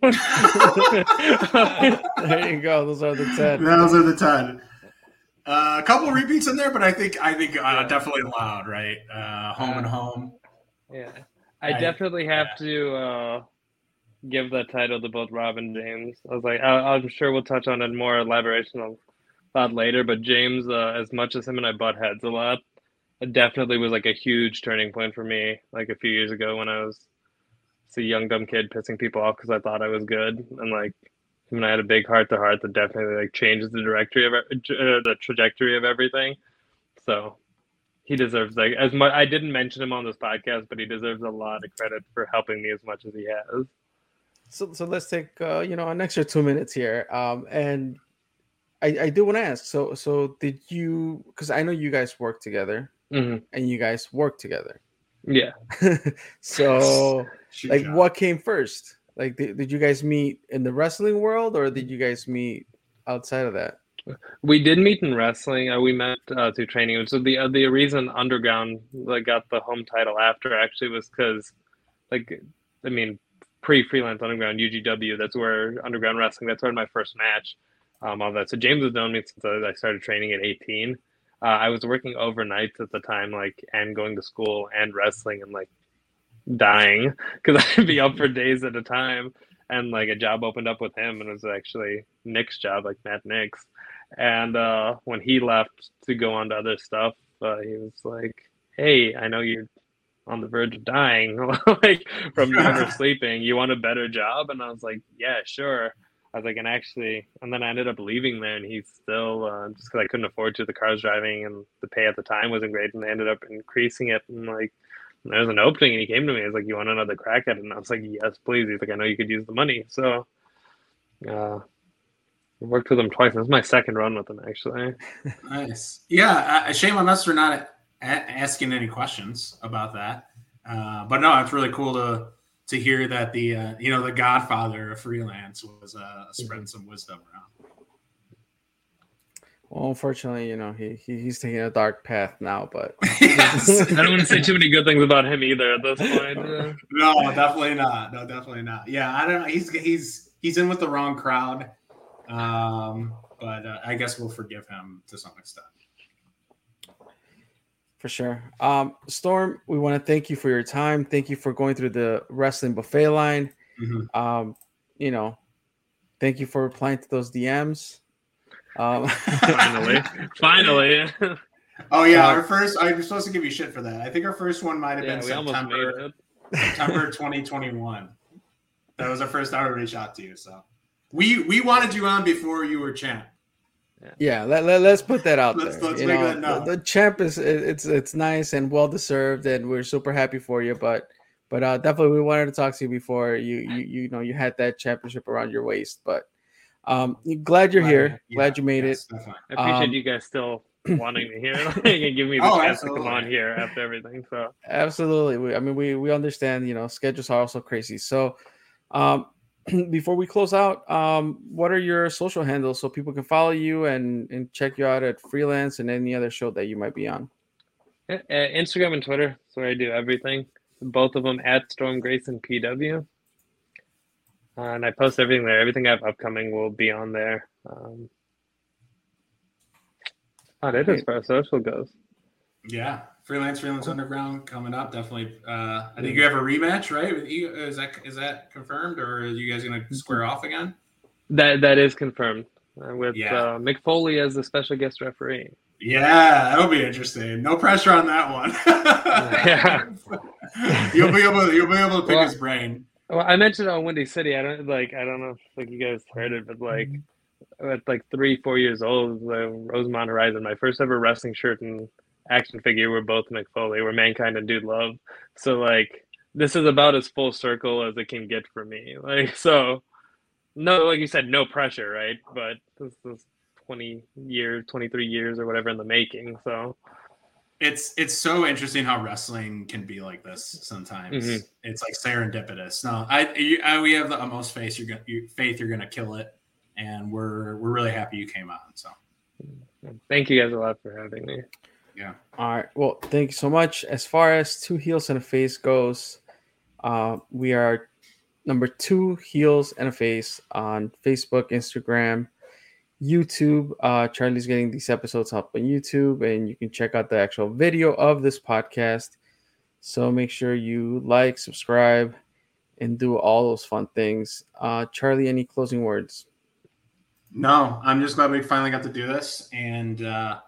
you go. Those are the ten. Those are the ten. Uh, a couple repeats in there, but I think I think uh, definitely loud, right? Uh, home and home. Yeah, I, I definitely have yeah. to uh, give that title to both Rob and James. I was like, I, am sure we'll touch on it more elaboration of that later. But James, uh, as much as him and I butt heads a lot, it definitely was like a huge turning point for me. Like a few years ago when I was a young dumb kid pissing people off because I thought I was good, and like him and I had a big heart to heart that definitely like changes the directory of uh, the trajectory of everything. So he deserves like as much. I didn't mention him on this podcast, but he deserves a lot of credit for helping me as much as he has. So, so let's take uh, you know an extra two minutes here, um, and I, I do want to ask. So, so did you? Because I know you guys work together, mm-hmm. and you guys work together. Yeah. [LAUGHS] so, [LAUGHS] like, job. what came first? Like, did, did you guys meet in the wrestling world, or did you guys meet outside of that? We did meet in wrestling. Uh, we met uh, through training. So the uh, the reason Underground like, got the home title after actually was because, like, I mean, pre freelance underground UGW. That's where underground wrestling. That's where my first match. Um, all that. So James has known me since I started training at 18. Uh, I was working overnights at the time, like, and going to school and wrestling and like dying because [LAUGHS] I'd be up for days at a time. And like a job opened up with him, and it was actually Nick's job, like Matt Nick's. And uh, when he left to go on to other stuff, uh, he was like, "Hey, I know you're on the verge of dying, [LAUGHS] like from never [LAUGHS] sleeping. You want a better job? And I was like, yeah, sure. I was like, and actually, and then I ended up leaving there, and he's still uh, just because I couldn't afford to. The cars driving and the pay at the time wasn't great, and they ended up increasing it. And like, there was an opening, and he came to me. He's like, "You want another crack at it?" And I was like, "Yes, please." He's like, "I know you could use the money." So, uh, I worked with him twice. This is my second run with him, actually. [LAUGHS] Nice. Yeah, uh, shame on us for not asking any questions about that. Uh, but no, it's really cool to to hear that the uh, you know the Godfather of freelance was uh, spreading some wisdom around. Well, unfortunately, you know, he, he he's taking a dark path now, but yes. [LAUGHS] [LAUGHS] I don't want to say too many good things about him either at this point. no, definitely not. No, definitely not. Yeah, I don't know. He's he's he's in with the wrong crowd. Um, but uh, I guess we'll forgive him to some extent. For sure. Um, Storm, we want to thank you for your time. Thank you for going through the wrestling buffet line. Mm-hmm. Um, you know, thank you for replying to those DMs. Um, [LAUGHS] finally, [LAUGHS] finally. oh yeah, our first. I'm supposed to give you shit for that. I think our first one might have yeah, been September, September [LAUGHS] 2021. That was our first time to reach out to you. So we we wanted you on before you were champ. Yeah, yeah let, let, us put that out let's, there. Let's you know, the, the, champ is it's it's nice and well deserved, and we're super happy for you. But but uh, definitely we wanted to talk to you before you you you know you had that championship around your waist. But um, glad you're glad, here. Yeah, glad you made yes, it. I appreciate um, you guys still [CLEARS THROAT] wanting to hear [LAUGHS] and give me the oh, chance absolutely. to come on here after everything. So absolutely, we, I mean, we we understand. You know, schedules are also crazy. So, um, [CLEARS THROAT] before we close out, um, what are your social handles so people can follow you and and check you out at freelance and any other show that you might be on? Uh, Instagram and Twitter. That's where I do everything. Both of them at Storm Grayson PW. Uh, and I post everything there. Everything I have upcoming will be on there. Um, oh, that is where social goes. Yeah, freelance, freelance underground coming up. Definitely. Uh, I think you have a rematch, right? With you, is that is that confirmed, or are you guys going to square off again? That that is confirmed uh, with yeah. uh, Mick Foley as the special guest referee. Yeah, that'll be interesting. No pressure on that one. [LAUGHS] yeah, [LAUGHS] you'll be able you'll be able to pick well, his brain. Well, I mentioned on Windy City. I don't like. I don't know if like you guys heard it, but like mm-hmm. at like three, four years old, the Rosemont Horizon, my first ever wrestling shirt and action figure were both Mick Foley, were Mankind and Dude Love. So like this is about as full circle as it can get for me. [LAUGHS] Like so, no, like you said, no pressure, right? But this is twenty years, twenty three years, or whatever in the making. So it's it's so interesting how wrestling can be like this sometimes. Mm-hmm. It's like serendipitous. No, I, you, I, we have the utmost faith you're gonna you, faith you're gonna kill it, and we're we're really happy you came on. So, thank you guys a lot for having me. Yeah. All right. Well, thank you so much. As far as two heels and a face goes, uh, we are number two heels and a face on Facebook, Instagram, YouTube. Uh, Charlie's getting these episodes up on YouTube, and you can check out the actual video of this podcast. So make sure you like, subscribe, and do all those fun things. Uh, Charlie, any closing words? No, I'm just glad we finally got to do this, and uh,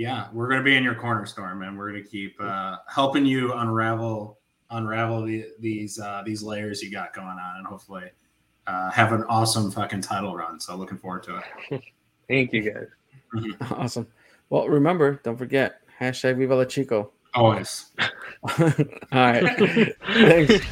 yeah, we're gonna be in your corner, Storm, and we're gonna keep uh, helping you unravel unravel the, these uh, these layers you got going on, and hopefully uh, have an awesome fucking title run. So looking forward to it. [LAUGHS] Thank you guys. Mm-hmm. [LAUGHS] Awesome. Well, remember, don't forget hashtag Viva la Chico. Always. [LAUGHS] All right. Thanks.